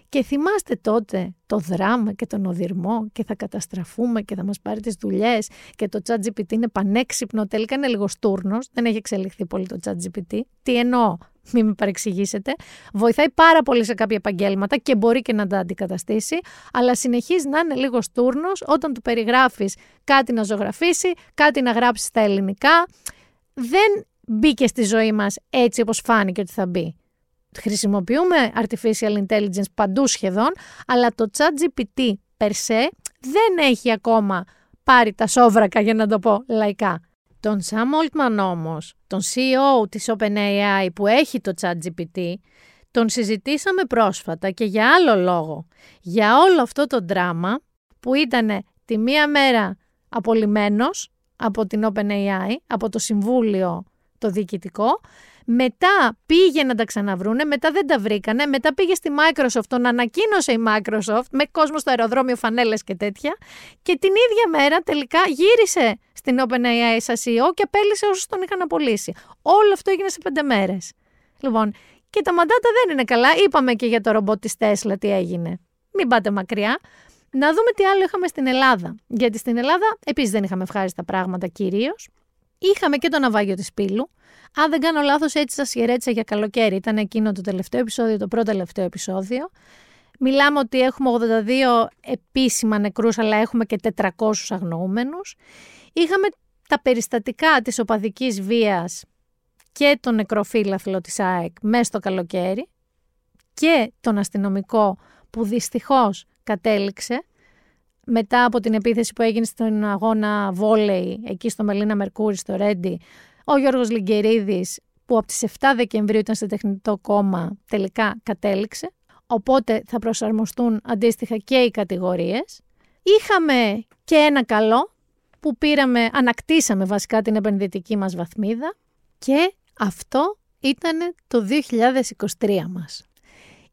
Και θυμάστε τότε το δράμα και τον οδυρμό και θα καταστραφούμε και θα μας πάρει τις δουλειές και το chat GPT είναι πανέξυπνο, τελικά είναι λίγο στούρνος, δεν έχει εξελιχθεί πολύ το chat GPT. Τι εννοώ, μην με παρεξηγήσετε. Βοηθάει πάρα πολύ σε κάποια επαγγέλματα και μπορεί και να τα αντικαταστήσει, αλλά συνεχίζει να είναι λίγος στούρνος όταν του περιγράφεις κάτι να ζωγραφίσει, κάτι να γράψεις στα ελληνικά. Δεν μπήκε στη ζωή μας έτσι όπως φάνηκε ότι θα μπει χρησιμοποιούμε artificial intelligence παντού σχεδόν, αλλά το chat GPT per se δεν έχει ακόμα πάρει τα σόβρακα για να το πω λαϊκά. Τον Sam Altman όμως, τον CEO της OpenAI που έχει το chat GPT, τον συζητήσαμε πρόσφατα και για άλλο λόγο. Για όλο αυτό το δράμα που ήταν τη μία μέρα απολυμένος από την OpenAI, από το Συμβούλιο το Διοικητικό μετά πήγε να τα ξαναβρούνε, μετά δεν τα βρήκανε, μετά πήγε στη Microsoft, τον ανακοίνωσε η Microsoft με κόσμο στο αεροδρόμιο, φανέλες και τέτοια. Και την ίδια μέρα τελικά γύρισε στην OpenAI σαν CEO και απέλησε όσους τον είχαν απολύσει. Όλο αυτό έγινε σε πέντε μέρες. Λοιπόν, και τα μαντάτα δεν είναι καλά. Είπαμε και για το ρομπότ της Τέσλα τι έγινε. Μην πάτε μακριά. Να δούμε τι άλλο είχαμε στην Ελλάδα. Γιατί στην Ελλάδα επίσης δεν είχαμε ευχάριστα πράγματα κυρίως. Είχαμε και το ναυάγιο της Πύλου. Αν δεν κάνω λάθος, έτσι σας χαιρέτησα για καλοκαίρι. Ήταν εκείνο το τελευταίο επεισόδιο, το πρώτο τελευταίο επεισόδιο. Μιλάμε ότι έχουμε 82 επίσημα νεκρούς, αλλά έχουμε και 400 αγνοούμενους. Είχαμε τα περιστατικά της οπαδικής βίας και τον νεκροφύλαθλο της ΑΕΚ μέσα στο καλοκαίρι και τον αστυνομικό που δυστυχώς κατέληξε μετά από την επίθεση που έγινε στον αγώνα βόλεϊ εκεί στο Μελίνα Μερκούρι στο Ρέντι ο Γιώργος Λιγκερίδης που από τις 7 Δεκεμβρίου ήταν στο τεχνητό κόμμα τελικά κατέληξε. Οπότε θα προσαρμοστούν αντίστοιχα και οι κατηγορίες. Είχαμε και ένα καλό που πήραμε, ανακτήσαμε βασικά την επενδυτική μας βαθμίδα και αυτό ήταν το 2023 μας.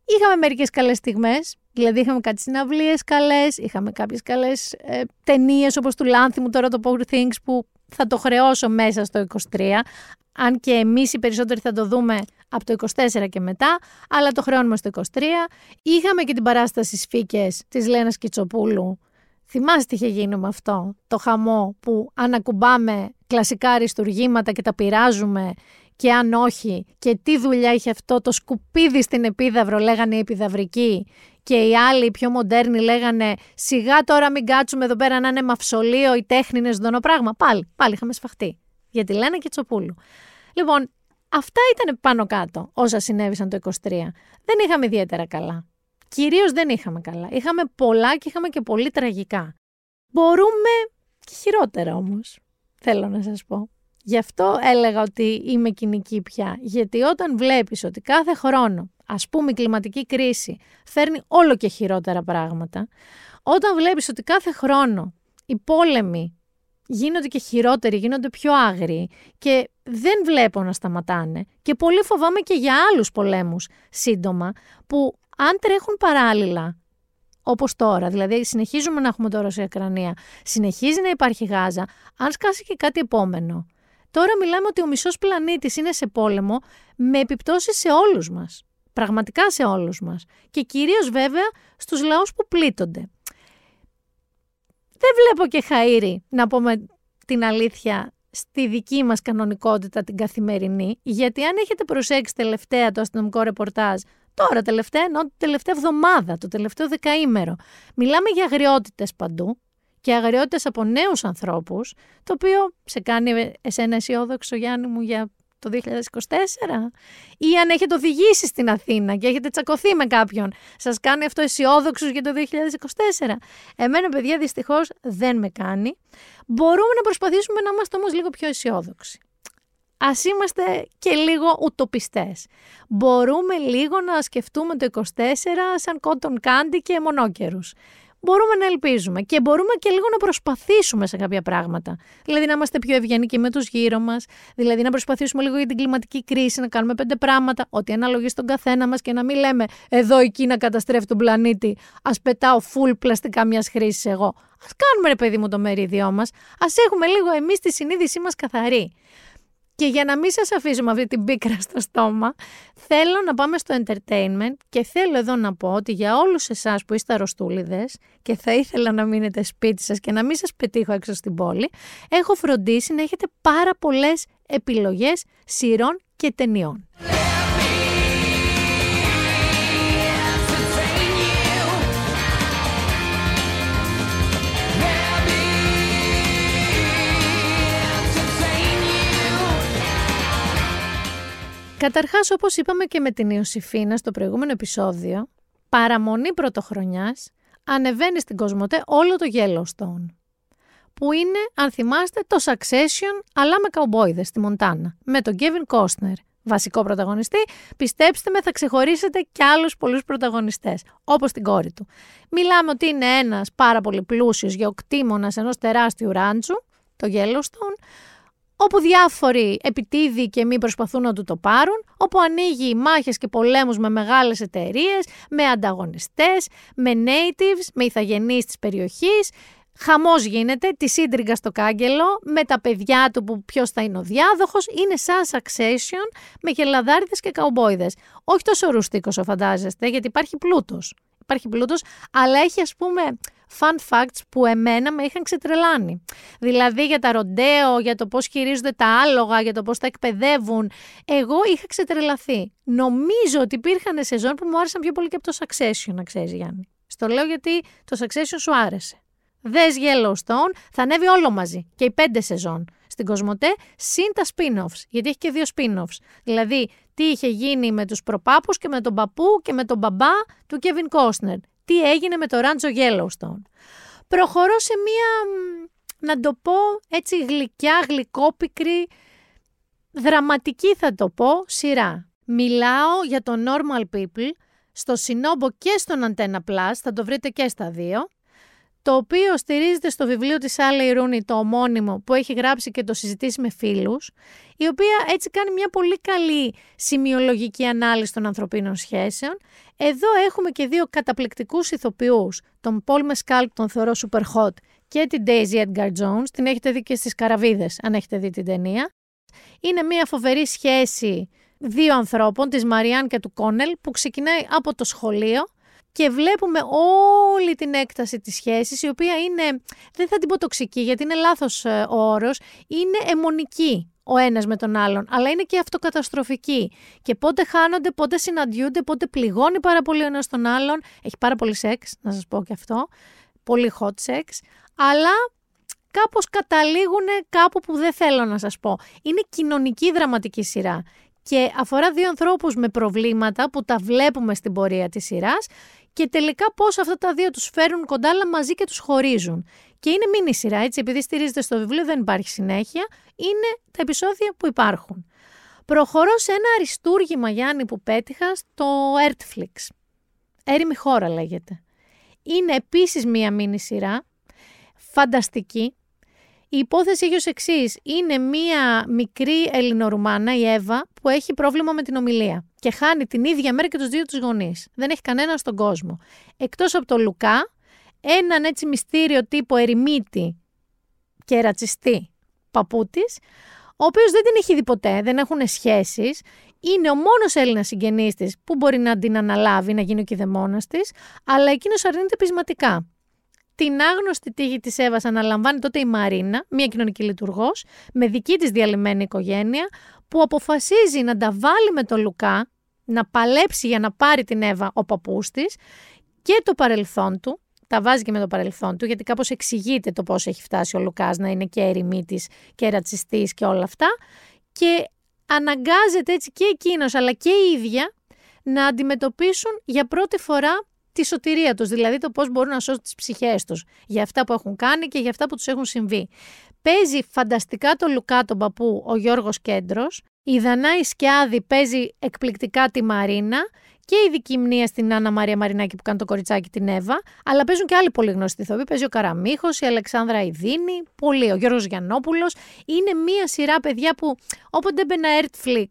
Είχαμε μερικές καλές στιγμές, δηλαδή είχαμε κάτι συναυλίες καλές, είχαμε κάποιες καλές ε, ταινίες όπως του Λάνθιμου τώρα το Power Things που θα το χρεώσω μέσα στο 23, αν και εμείς οι περισσότεροι θα το δούμε από το 24 και μετά, αλλά το χρεώνουμε στο 23. Είχαμε και την παράσταση σφίκες της Λένας Κιτσοπούλου. Θυμάστε τι είχε γίνει με αυτό, το χαμό που ανακουμπάμε κλασικά αριστουργήματα και τα πειράζουμε και αν όχι και τι δουλειά είχε αυτό το σκουπίδι στην επίδαυρο λέγανε οι επιδαυρικοί και οι άλλοι οι πιο μοντέρνοι λέγανε σιγά τώρα μην κάτσουμε εδώ πέρα να είναι μαυσολείο η τέχνη είναι ζωντανό πράγμα. Πάλι, πάλι είχαμε σφαχτεί. Γιατί λένε και τσοπούλου. Λοιπόν, αυτά ήταν πάνω κάτω όσα συνέβησαν το 23. Δεν είχαμε ιδιαίτερα καλά. Κυρίως δεν είχαμε καλά. Είχαμε πολλά και είχαμε και πολύ τραγικά. Μπορούμε και χειρότερα όμως, θέλω να σας πω. Γι' αυτό έλεγα ότι είμαι κοινική πια. Γιατί όταν βλέπεις ότι κάθε χρόνο, ας πούμε η κλιματική κρίση, φέρνει όλο και χειρότερα πράγματα, όταν βλέπεις ότι κάθε χρόνο οι πόλεμοι γίνονται και χειρότεροι, γίνονται πιο άγριοι και δεν βλέπω να σταματάνε και πολύ φοβάμαι και για άλλους πολέμους σύντομα που αν τρέχουν παράλληλα όπως τώρα, δηλαδή συνεχίζουμε να έχουμε τώρα σε Ακρανία, συνεχίζει να υπάρχει Γάζα, αν σκάσει και κάτι επόμενο. Τώρα μιλάμε ότι ο μισός πλανήτης είναι σε πόλεμο με επιπτώσεις σε όλους μας. Πραγματικά σε όλους μας. Και κυρίως βέβαια στους λαούς που πλήττονται. Δεν βλέπω και χαΐρι, να πούμε την αλήθεια, στη δική μας κανονικότητα την καθημερινή, γιατί αν έχετε προσέξει τελευταία το αστυνομικό ρεπορτάζ, τώρα τελευταία, ενώ τελευταία εβδομάδα, το τελευταίο δεκαήμερο, μιλάμε για αγριότητες παντού και αγριότητες από νέους ανθρώπους, το οποίο σε κάνει εσένα αισιόδοξο Γιάννη μου για το 2024 ή αν έχετε οδηγήσει στην Αθήνα και έχετε τσακωθεί με κάποιον, σας κάνει αυτό αισιόδοξος για το 2024. Εμένα παιδιά δυστυχώς δεν με κάνει. Μπορούμε να προσπαθήσουμε να είμαστε όμως λίγο πιο αισιόδοξοι. Ας είμαστε και λίγο ουτοπιστές. Μπορούμε λίγο να σκεφτούμε το 24 σαν κότον κάντι και μονόκερους μπορούμε να ελπίζουμε και μπορούμε και λίγο να προσπαθήσουμε σε κάποια πράγματα. Δηλαδή να είμαστε πιο ευγενικοί με τους γύρω μας, δηλαδή να προσπαθήσουμε λίγο για την κλιματική κρίση, να κάνουμε πέντε πράγματα, ό,τι αναλογεί στον καθένα μας και να μην λέμε εδώ η Κίνα καταστρέφει τον πλανήτη, ας πετάω φουλ πλαστικά μιας χρήσης εγώ. Α κάνουμε ρε παιδί μου το μερίδιό μας, ας έχουμε λίγο εμείς τη συνείδησή μας καθαρή. Και για να μην σας αφήσουμε αυτή την πίκρα στο στόμα, θέλω να πάμε στο entertainment και θέλω εδώ να πω ότι για όλους εσάς που είστε αρρωστούλιδες και θα ήθελα να μείνετε σπίτι σας και να μην σας πετύχω έξω στην πόλη, έχω φροντίσει να έχετε πάρα πολλές επιλογές σειρών και ταινιών. Καταρχάς, όπως είπαμε και με την Ιωσήφίνα στο προηγούμενο επεισόδιο, παραμονή πρωτοχρονιάς ανεβαίνει στην Κοσμοτέ όλο το Yellowstone. Που είναι, αν θυμάστε, το Succession, αλλά με καουμπόιδες στη Μοντάνα. Με τον Kevin Costner, βασικό πρωταγωνιστή. Πιστέψτε με, θα ξεχωρίσετε κι άλλους πολλούς πρωταγωνιστές, όπως την κόρη του. Μιλάμε ότι είναι ένας πάρα πολύ πλούσιος γεωκτήμονας ενός τεράστιου ράντσου, το Yellowstone, όπου διάφοροι επιτίδιοι και μη προσπαθούν να του το πάρουν, όπου ανοίγει μάχες και πολέμους με μεγάλες εταιρείες, με ανταγωνιστές, με natives, με ηθαγενείς της περιοχής, Χαμός γίνεται, τη σύντριγκα στο κάγκελο, με τα παιδιά του που ποιος θα είναι ο διάδοχος, είναι σαν succession με γελαδάριδες και καουμπόιδες. Όχι τόσο ρουστίκος φαντάζεστε, γιατί υπάρχει πλούτος. Υπάρχει πλούτος, αλλά έχει ας πούμε fun facts που εμένα με είχαν ξετρελάνει. Δηλαδή για τα ροντέο, για το πώς χειρίζονται τα άλογα, για το πώς τα εκπαιδεύουν. Εγώ είχα ξετρελαθεί. Νομίζω ότι υπήρχαν σεζόν που μου άρεσαν πιο πολύ και από το Succession, να ξέρεις Γιάννη. Στο λέω γιατί το Succession σου άρεσε. Δες Yellowstone, θα ανέβει όλο μαζί και οι πέντε σεζόν στην Κοσμοτέ, συν τα spin-offs, γιατί έχει και δύο spin-offs. Δηλαδή, τι είχε γίνει με τους προπάπους και με τον παππού και με τον μπαμπά του Kevin Costner τι έγινε με το Ράντζο Yellowstone. Προχωρώ σε μία, να το πω έτσι γλυκιά, γλυκόπικρη, δραματική θα το πω, σειρά. Μιλάω για το Normal People στο Σινόμπο και στον Antenna Plus, θα το βρείτε και στα δύο το οποίο στηρίζεται στο βιβλίο της Άλεϊ Ρούνι, το ομώνυμο, που έχει γράψει και το συζητήσει με φίλους, η οποία έτσι κάνει μια πολύ καλή σημειολογική ανάλυση των ανθρωπίνων σχέσεων. Εδώ έχουμε και δύο καταπληκτικούς ηθοποιούς, τον Paul Mescal, τον θεωρώ super hot, και την Daisy Edgar Jones, την έχετε δει και στις Καραβίδες, αν έχετε δει την ταινία. Είναι μια φοβερή σχέση δύο ανθρώπων, της Μαριάν και του Κόνελ, που ξεκινάει από το σχολείο και βλέπουμε όλη την έκταση της σχέσης, η οποία είναι, δεν θα την πω τοξική γιατί είναι λάθος ε, ο όρος, είναι αιμονική ο ένας με τον άλλον, αλλά είναι και αυτοκαταστροφική. Και πότε χάνονται, πότε συναντιούνται, πότε πληγώνει πάρα πολύ ο ένας τον άλλον. Έχει πάρα πολύ σεξ, να σας πω και αυτό. Πολύ hot sex. Αλλά κάπως καταλήγουν κάπου που δεν θέλω να σας πω. Είναι κοινωνική δραματική σειρά και αφορά δύο ανθρώπους με προβλήματα που τα βλέπουμε στην πορεία της σειράς και τελικά πώς αυτά τα δύο τους φέρουν κοντά αλλά μαζί και τους χωρίζουν. Και είναι μήνυ σειρά, έτσι, επειδή στηρίζεται στο βιβλίο δεν υπάρχει συνέχεια, είναι τα επεισόδια που υπάρχουν. Προχωρώ σε ένα αριστούργημα, Γιάννη, που πέτυχα στο Earthflix. Έρημη χώρα λέγεται. Είναι επίσης μία μήνυ σειρά, φανταστική. Η υπόθεση έχει ως εξής. Είναι μία μικρή Ελληνορουμάνα, η Εύα, που έχει πρόβλημα με την ομιλία και χάνει την ίδια μέρα και τους δύο τους γονείς. Δεν έχει κανένα στον κόσμο. Εκτός από τον Λουκά, έναν έτσι μυστήριο τύπο ερημίτη και ρατσιστή παππού της, ο οποίος δεν την έχει δει ποτέ, δεν έχουν σχέσεις, είναι ο μόνος Έλληνας συγγενής της που μπορεί να την αναλάβει, να γίνει ο κηδεμόνας της, αλλά εκείνος αρνείται πεισματικά. Την άγνωστη τύχη της Εύας αναλαμβάνει τότε η Μαρίνα, μια κοινωνική λειτουργός, με δική της διαλυμένη οικογένεια, που αποφασίζει να τα βάλει με τον Λουκά, να παλέψει για να πάρει την Εύα ο παππούς της και το παρελθόν του, τα βάζει και με το παρελθόν του, γιατί κάπως εξηγείται το πώς έχει φτάσει ο Λουκάς να είναι και ερημίτης και ρατσιστής και όλα αυτά. Και αναγκάζεται έτσι και εκείνος αλλά και η ίδια να αντιμετωπίσουν για πρώτη φορά τη σωτηρία τους, δηλαδή το πώς μπορούν να σώσουν τις ψυχές τους για αυτά που έχουν κάνει και για αυτά που τους έχουν συμβεί. Παίζει φανταστικά το Λουκά τον παππού ο Γιώργος Κέντρος, η Δανάη Σκιάδη παίζει εκπληκτικά τη Μαρίνα και η δική μνήμα στην Άννα Μαρία Μαρινάκη που κάνει το κοριτσάκι την Εύα, αλλά παίζουν και άλλοι πολύ γνωστοί ηθοποιοί. Παίζει ο Καραμίχος, η Αλεξάνδρα Ιδίνη, πολύ, ο Γιώργος Γιαννόπουλος. Είναι μία σειρά παιδιά που όποτε έμπαινα Netflix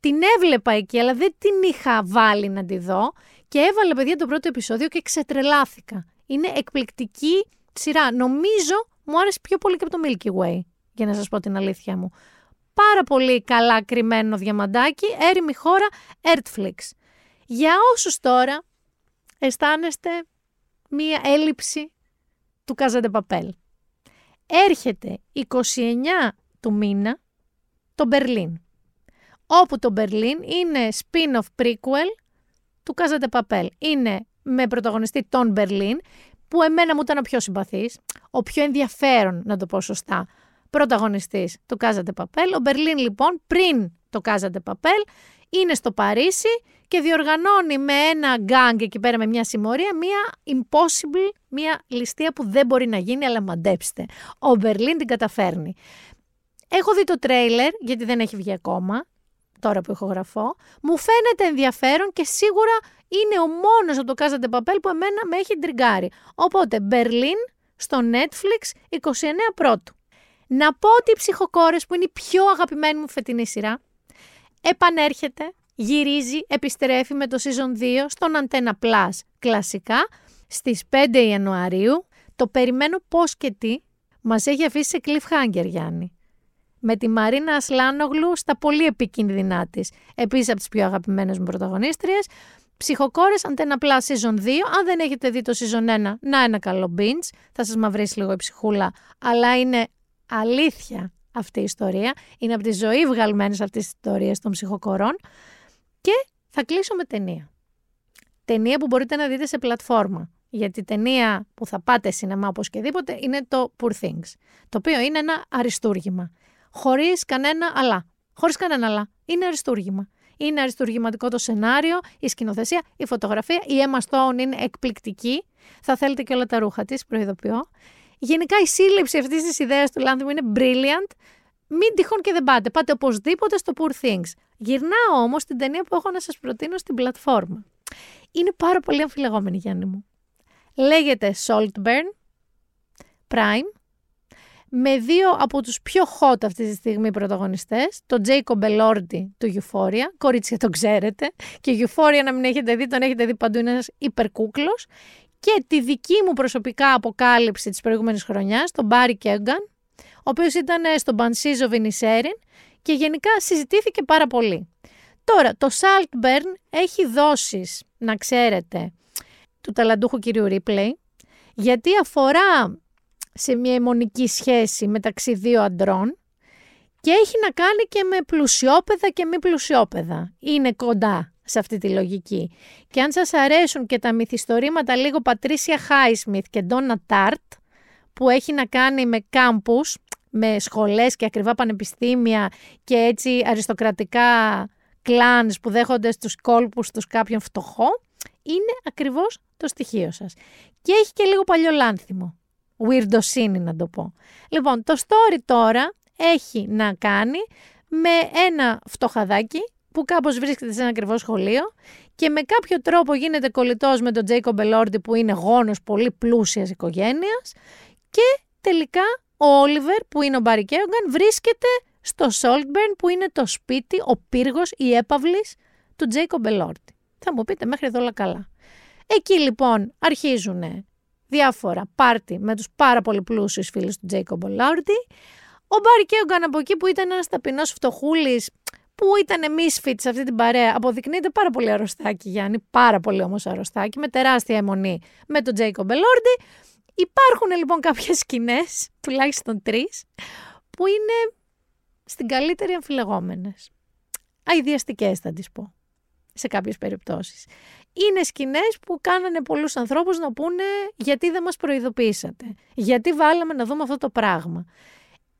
την έβλεπα εκεί, αλλά δεν την είχα βάλει να τη δω. Και έβαλε παιδιά το πρώτο επεισόδιο και ξετρελάθηκα. Είναι εκπληκτική σειρά. Νομίζω μου άρεσε πιο πολύ και από το Milky Way, για να σας πω την αλήθεια μου. Πάρα πολύ καλά κρυμμένο διαμαντάκι, έρημη χώρα, Earthflix. Για όσους τώρα αισθάνεστε μία έλλειψη του Κάζαντε Παπέλ. Έρχεται 29 του μήνα το Μπερλίν, όπου το Μπερλίν είναι spin-off prequel του Κάζαντε Παπέλ. Είναι με πρωταγωνιστή τον Μπερλίν, που εμένα μου ήταν ο πιο συμπαθής, ο πιο ενδιαφέρον, να το πω σωστά, πρωταγωνιστής του Casa de Papel. Ο Μπερλίν λοιπόν πριν το Casa de Papel είναι στο Παρίσι και διοργανώνει με ένα γκάγκ εκεί πέρα με μια συμμορία μια impossible, μια ληστεία που δεν μπορεί να γίνει, αλλά μαντέψτε. Ο Μπερλίν την καταφέρνει. Έχω δει το τρέιλερ, γιατί δεν έχει βγει ακόμα, τώρα που ηχογραφώ. Μου φαίνεται ενδιαφέρον και σίγουρα είναι ο μόνος από το Casa de Papel που εμένα με έχει τριγκάρει. Οπότε, Μπερλίν στο Netflix 29 πρώτου. Να πω ότι οι ψυχοκόρες που είναι η πιο αγαπημένη μου φετινή σειρά, επανέρχεται, γυρίζει, επιστρέφει με το Season 2 στον Antenna Plus κλασικά στις 5 Ιανουαρίου. Το περιμένω πώς και τι. Μας έχει αφήσει σε cliffhanger Γιάννη. Με τη Μαρίνα Ασλάνογλου στα πολύ επικίνδυνά της. Επίσης από τις πιο αγαπημένες μου πρωταγωνίστριες. Ψυχοκόρες Antenna Plus Season 2. Αν δεν έχετε δει το Season 1, να ένα καλό binge. Θα σας μαυρίσει λίγο η ψυχούλα, αλλά είναι αλήθεια αυτή η ιστορία. Είναι από τη ζωή βγαλμένες αυτές τις ιστορίες των ψυχοκορών. Και θα κλείσω με ταινία. Ταινία που μπορείτε να δείτε σε πλατφόρμα. Γιατί η ταινία που θα πάτε σινεμά οπωσδήποτε είναι το Poor Things. Το οποίο είναι ένα αριστούργημα. Χωρίς κανένα αλλά. Χωρίς κανένα αλλά. Είναι αριστούργημα. Είναι αριστούργηματικό το σενάριο, η σκηνοθεσία, η φωτογραφία. Η Emma Stone είναι εκπληκτική. Θα θέλετε και όλα τα ρούχα της, προειδοποιώ. Γενικά η σύλληψη αυτής της ιδέας του Λάνθιμου είναι brilliant. Μην τυχόν και δεν πάτε. Πάτε οπωσδήποτε στο Poor Things. Γυρνάω όμως την ταινία που έχω να σας προτείνω στην πλατφόρμα. Είναι πάρα πολύ αμφιλεγόμενη, Γιάννη μου. Λέγεται Saltburn Prime με δύο από τους πιο hot αυτή τη στιγμή πρωταγωνιστές, τον Jacob Elordi του Euphoria, κορίτσια τον ξέρετε, και Euphoria να μην έχετε δει, τον έχετε δει παντού, είναι ένας υπερκούκλος, και τη δική μου προσωπικά αποκάλυψη της προηγούμενης χρονιάς, τον Barry Keoghan, ο οποίος ήταν στο Banshees of Inisherin και γενικά συζητήθηκε πάρα πολύ. Τώρα, το Saltburn έχει δόσεις, να ξέρετε, του ταλαντούχου κυρίου Ripley, γιατί αφορά σε μια αιμονική σχέση μεταξύ δύο αντρών και έχει να κάνει και με πλουσιόπεδα και μη πλουσιόπεδα. Είναι κοντά σε αυτή τη λογική. Και αν σας αρέσουν και τα μυθιστορήματα λίγο Πατρίσια Χάισμιθ και Ντόνα Τάρτ, που έχει να κάνει με κάμπους, με σχολές και ακριβά πανεπιστήμια και έτσι αριστοκρατικά κλάνς που δέχονται στους κόλπους τους κάποιον φτωχό, είναι ακριβώς το στοιχείο σας. Και έχει και λίγο παλιό λάνθιμο. Weirdοσύνη να το πω. Λοιπόν, το story τώρα έχει να κάνει με ένα φτωχαδάκι που κάπως βρίσκεται σε ένα ακριβό σχολείο και με κάποιο τρόπο γίνεται κολλητός με τον Τζέικομπ Ελόρντι που είναι γόνος πολύ πλούσιας οικογένειας και τελικά ο Όλιβερ που είναι ο Μπάρι βρίσκεται στο Saltburn που είναι το σπίτι, ο πύργος, η έπαυλη του Τζέικομπ Ελόρντι. Θα μου πείτε μέχρι εδώ όλα καλά. Εκεί λοιπόν αρχίζουν διάφορα πάρτι με τους πάρα πολύ πλούσιους φίλους του Τζέικο Μπελόρντι. Ο Μπάρι από εκεί που ήταν ένας ταπεινός φτωχούλης που ήταν misfit σε αυτή την παρέα, αποδεικνύεται πάρα πολύ αρρωστάκι Γιάννη, πάρα πολύ όμως αρρωστάκι, με τεράστια αιμονή με τον Τζέικο Μπελόρντι. Υπάρχουν λοιπόν κάποιες σκηνές, τουλάχιστον τρεις, που είναι στην καλύτερη αμφιλεγόμενες. Αειδιαστικές θα τις πω, σε κάποιες περιπτώσεις. Είναι σκηνές που κάνανε πολλούς ανθρώπους να πούνε γιατί δεν μας προειδοποιήσατε, γιατί βάλαμε να δούμε αυτό το πράγμα;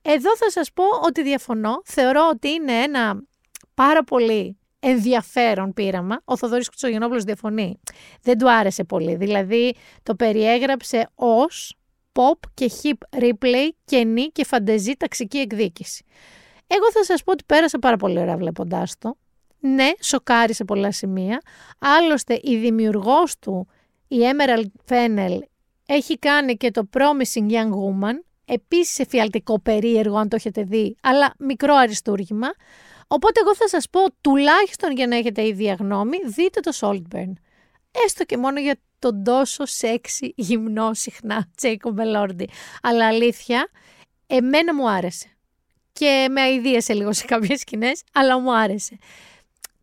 Εδώ θα σας πω ότι διαφωνώ, θεωρώ ότι είναι ένα πάρα πολύ ενδιαφέρον πείραμα. Ο Θοδωρής Κουτσογενόπουλος διαφωνεί. Δεν του άρεσε πολύ. Δηλαδή το περιέγραψε ως pop και hip replay, κενή και φαντεζή ταξική εκδίκηση. Εγώ θα σας πω ότι πέρασα πάρα πολύ ωραία βλέποντάς το. Ναι, σοκάρει σε πολλά σημεία. Άλλωστε η δημιουργός του, η Emerald Fennel, έχει κάνει και το Promising Young Woman, επίσης εφιαλτικό περίεργο αν το έχετε δει, αλλά μικρό αριστούργημα. Οπότε εγώ θα σας πω, τουλάχιστον για να έχετε ίδια γνώμη, δείτε το Saltburn. Έστω και μόνο για τον τόσο σεξι γυμνό συχνά Τζέικο Μπελόρντι. Αλλά αλήθεια, εμένα μου άρεσε. Και με αηδίασε λίγο σε κάποιες σκηνές, αλλά μου άρεσε.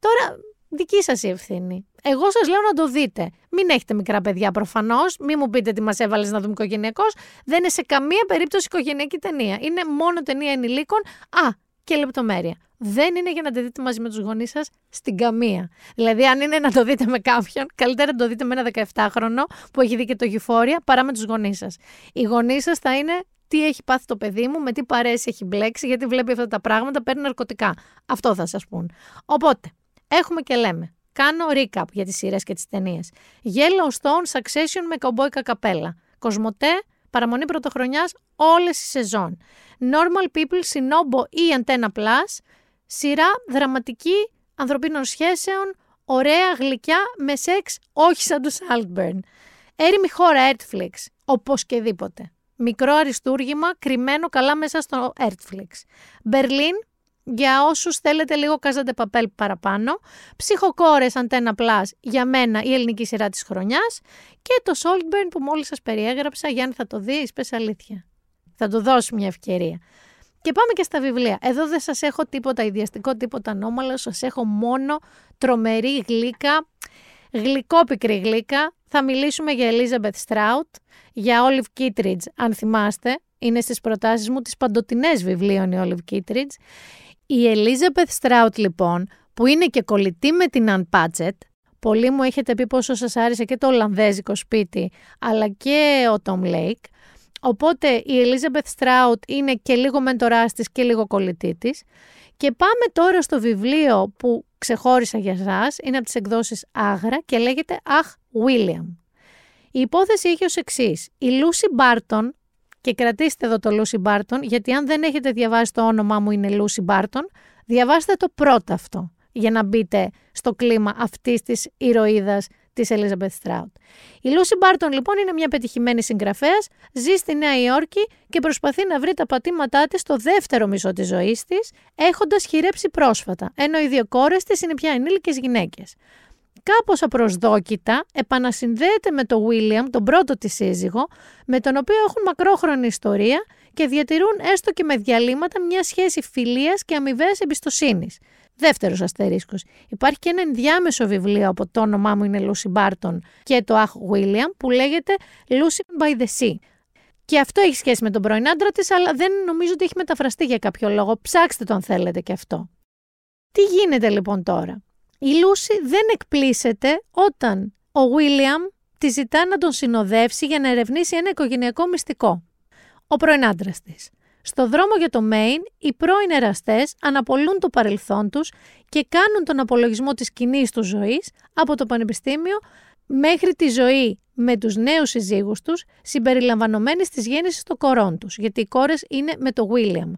Τώρα, δική σας η ευθύνη. Εγώ σας λέω να το δείτε. Μην έχετε μικρά παιδιά προφανώς, μην μου πείτε τι μας έβαλες να δούμε οικογενειακός. Δεν είναι σε καμία περίπτωση οικογενειακή ταινία. Είναι μόνο ταινία ενηλίκων. Α, και λεπτομέρεια. Δεν είναι για να το δείτε μαζί με τους γονείς σας στην καμία. Δηλαδή, αν είναι να το δείτε με κάποιον, καλύτερα να το δείτε με ένα 17χρονο που έχει δει και το γηφόρια παρά με τους γονείς σας. Οι γονείς σας θα είναι τι έχει πάθει το παιδί μου, με τι παρέσει έχει μπλέξει, γιατί βλέπει αυτά τα πράγματα, παίρνει ναρκωτικά. Αυτό θα σας πούν. Οπότε, έχουμε και λέμε. Κάνω recap για τις σειρές και τις ταινίες. Yellowstone Succession με κομπόικα καπέλα. Κοσμοτέ, παραμονή πρωτοχρονιάς, όλες οι σεζόν. Normal People, Sinobo ή Antenna Plus, σειρά δραματική ανθρωπίνων σχέσεων, ωραία, γλυκιά, με σεξ, όχι σαν το Saltburn. Έρημη χώρα Netflix, οπωσδήποτε. Μικρό αριστούργημα, κρυμμένο καλά μέσα στο Netflix. Berlin, για όσους θέλετε λίγο κάζατε παπέλ παραπάνω. Ψυχοκόρες Antenna Plus, για μένα η ελληνική σειρά της χρονιάς. Και το Saltburn που μόλις σας περιέγραψα, Γιάννη θα το δεις, πες αλήθεια. Θα του δώσει μια ευκαιρία. Και πάμε και στα βιβλία. Εδώ δεν σας έχω τίποτα ιδιαστικό, τίποτα ανώμαλο, σας έχω μόνο τρομερή γλύκα, γλυκόπικρη γλύκα. Θα μιλήσουμε για Elizabeth Strout, για Olive Kittredge, αν θυμάστε. Είναι στις προτάσεις μου τις παντοτινές βιβλίων η Olive Kittredge. Η Elizabeth Strout λοιπόν, που είναι και κολλητή με την Ann Patchett, πολλοί μου έχετε πει πόσο σας άρεσε και το Ολλανδέζικο σπίτι, αλλά και ο Tom Lake. Οπότε η Elizabeth Strout είναι και λίγο μεντοράς της και λίγο κολλητή της. Και πάμε τώρα στο βιβλίο που ξεχώρισα για σας, είναι από τις εκδόσεις Άγρα και λέγεται «Αχ, William». Η υπόθεση έχει ως εξής. Η Lucy Barton, και κρατήστε εδώ το Lucy Barton, γιατί αν δεν έχετε διαβάσει το όνομά μου είναι Lucy Barton, διαβάστε το πρώτο αυτό, για να μπείτε στο κλίμα αυτής της ηρωίδας της Elizabeth Strout. Η Lucy Barton λοιπόν είναι μια πετυχημένη συγγραφέας, ζει στη Νέα Υόρκη και προσπαθεί να βρει τα πατήματά της στο δεύτερο μισό της ζωής της, έχοντας χειρέψει πρόσφατα, ενώ οι δύο κόρες της είναι πια ενήλικες γυναίκες. Κάπως απροσδόκητα επανασυνδέεται με τον William, τον πρώτο της σύζυγο, με τον οποίο έχουν μακρόχρονη ιστορία και διατηρούν έστω και με διαλύματα μια σχέση φιλίας και αμοιβαίας εμπιστοσύνης. Δεύτερος αστερίσκος. Υπάρχει και ένα ενδιάμεσο βιβλίο από το όνομά μου είναι Lucy Barton και το Αχ William που λέγεται Lucy by the Sea. Και αυτό έχει σχέση με τον πρώην άντρα της, αλλά δεν νομίζω ότι έχει μεταφραστεί για κάποιο λόγο. Ψάξτε το αν θέλετε και αυτό. Τι γίνεται λοιπόν τώρα; Η Λούση δεν εκπλήσεται όταν ο William τη ζητά να τον συνοδεύσει για να ερευνήσει ένα οικογενειακό μυστικό. Ο πρώην άντρας της. Στο δρόμο για το Μέιν, οι πρώην εραστές αναπολούν το παρελθόν τους και κάνουν τον απολογισμό της κοινής τους ζωής από το πανεπιστήμιο μέχρι τη ζωή με τους νέους συζύγους τους, συμπεριλαμβανομένης της γέννησης των κορών τους, γιατί οι κόρες είναι με το William.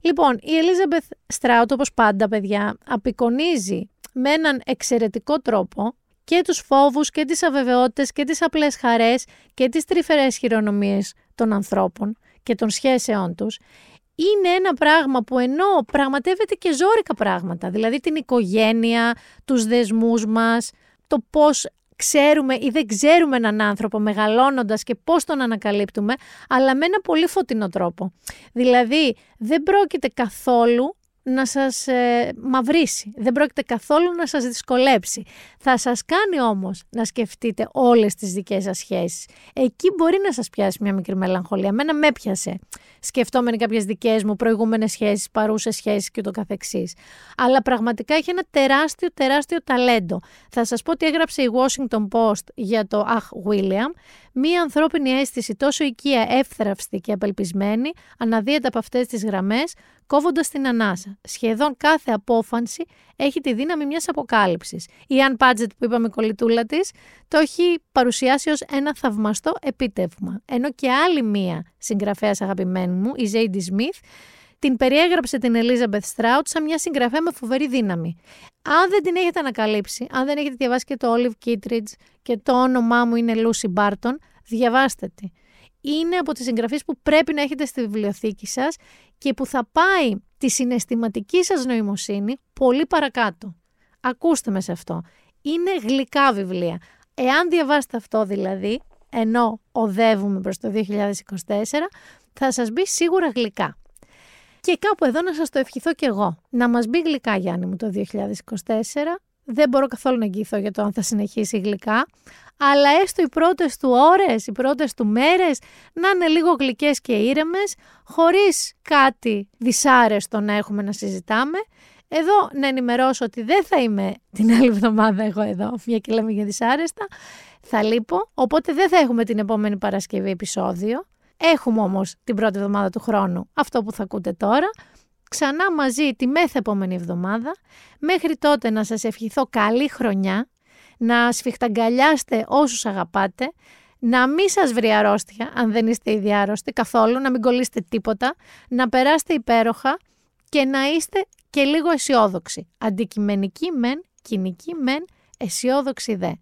Λοιπόν, η Ελίζαμπεθ Στράουτ, όπως πάντα παιδιά, απεικονίζει με έναν εξαιρετικό τρόπο και τους φόβους και τις αβεβαιότητες και τις απλές χαρές και τις τρυφερές χειρονομίες των ανθρώπων και των σχέσεών τους είναι ένα πράγμα που ενώ πραγματεύεται και ζώρικα πράγματα, δηλαδή την οικογένεια, τους δεσμούς μας, το πώς ξέρουμε ή δεν ξέρουμε έναν άνθρωπο μεγαλώνοντας και πώς τον ανακαλύπτουμε, αλλά με ένα πολύ φωτεινό τρόπο. Δηλαδή δεν πρόκειται καθόλου να σας ε, μαυρίσει. Δεν πρόκειται καθόλου να σας δυσκολέψει. Θα σας κάνει όμως να σκεφτείτε όλες τις δικές σας σχέσεις. Εκεί μπορεί να σας πιάσει μια μικρή μελαγχολία. Μένα με πιάσε. Σκεφτόμενοι κάποιες δικές μου προηγούμενες σχέσεις, παρούσες σχέσεις και το καθεξής. Αλλά πραγματικά έχει ένα τεράστιο, τεράστιο ταλέντο. Θα σας πω ότι έγραψε η Washington Post για το Αχ William Μία ανθρώπινη αίσθηση τόσο οικία, εύθραυστη και απελπισμένη, αναδύεται από αυτές τις γραμμές, κόβοντας την ανάσα. Σχεδόν κάθε απόφανση έχει τη δύναμη μιας αποκάλυψης. Η Αν Πάτζετ που είπαμε κολλητούλα της, το έχει παρουσιάσει ως ένα θαυμαστό επίτευγμα. Ενώ και άλλη μία συγγραφέας αγαπημένη μου, η Ζέιντι Σμιθ, την περιέγραψε την Elizabeth Strout σαν μια συγγραφέα με φοβερή δύναμη. Αν δεν την έχετε ανακαλύψει, αν δεν έχετε διαβάσει και το Olive Kittredge και το όνομά μου είναι Lucy Barton, διαβάστε τη. Είναι από τις συγγραφείς που πρέπει να έχετε στη βιβλιοθήκη σας και που θα πάει τη συναισθηματική σας νοημοσύνη πολύ παρακάτω. Ακούστε με σε αυτό. Είναι γλυκά βιβλία. Εάν διαβάσετε αυτό δηλαδή, ενώ οδεύουμε προς το 2024, θα σας μπει σίγουρα γλυκά. Και κάπου εδώ να σας το ευχηθώ κι εγώ. Να μας μπει γλυκά Γιάννη μου το 2024. Δεν μπορώ καθόλου να εγγυηθώ για το αν θα συνεχίσει γλυκά. Αλλά έστω οι πρώτες του ώρες, οι πρώτες του μέρες να είναι λίγο γλυκές και ήρεμες, χωρίς κάτι δυσάρεστο να έχουμε να συζητάμε. Εδώ να ενημερώσω ότι δεν θα είμαι την άλλη εβδομάδα εγώ εδώ, μια και λέμε για δυσάρεστα. Θα λείπω, οπότε δεν θα έχουμε την επόμενη Παρασκευή επεισόδιο. Έχουμε όμως την πρώτη εβδομάδα του χρόνου αυτό που θα ακούτε τώρα. Ξανά μαζί τη μέθε επόμενη εβδομάδα. Μέχρι τότε να σας ευχηθώ καλή χρονιά, να σφιχταγκαλιάστε όσους αγαπάτε, να μην σας βρει αρρώστια, αν δεν είστε ήδη άρρωστοι καθόλου, να μην κολλήσετε τίποτα, να περάσετε υπέροχα και να είστε και λίγο αισιόδοξοι. Αντικειμενική μεν, κοινική μεν, αισιόδοξη δε.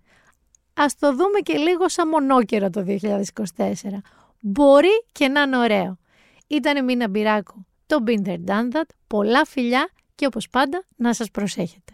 Ας το δούμε και λίγο σαν μονόκερο το 2024 μπορεί και να είναι ωραίο. Ήταν η Μίνα Μπυράκου, το Binder Done That, πολλά φιλιά και όπως πάντα να σας προσέχετε.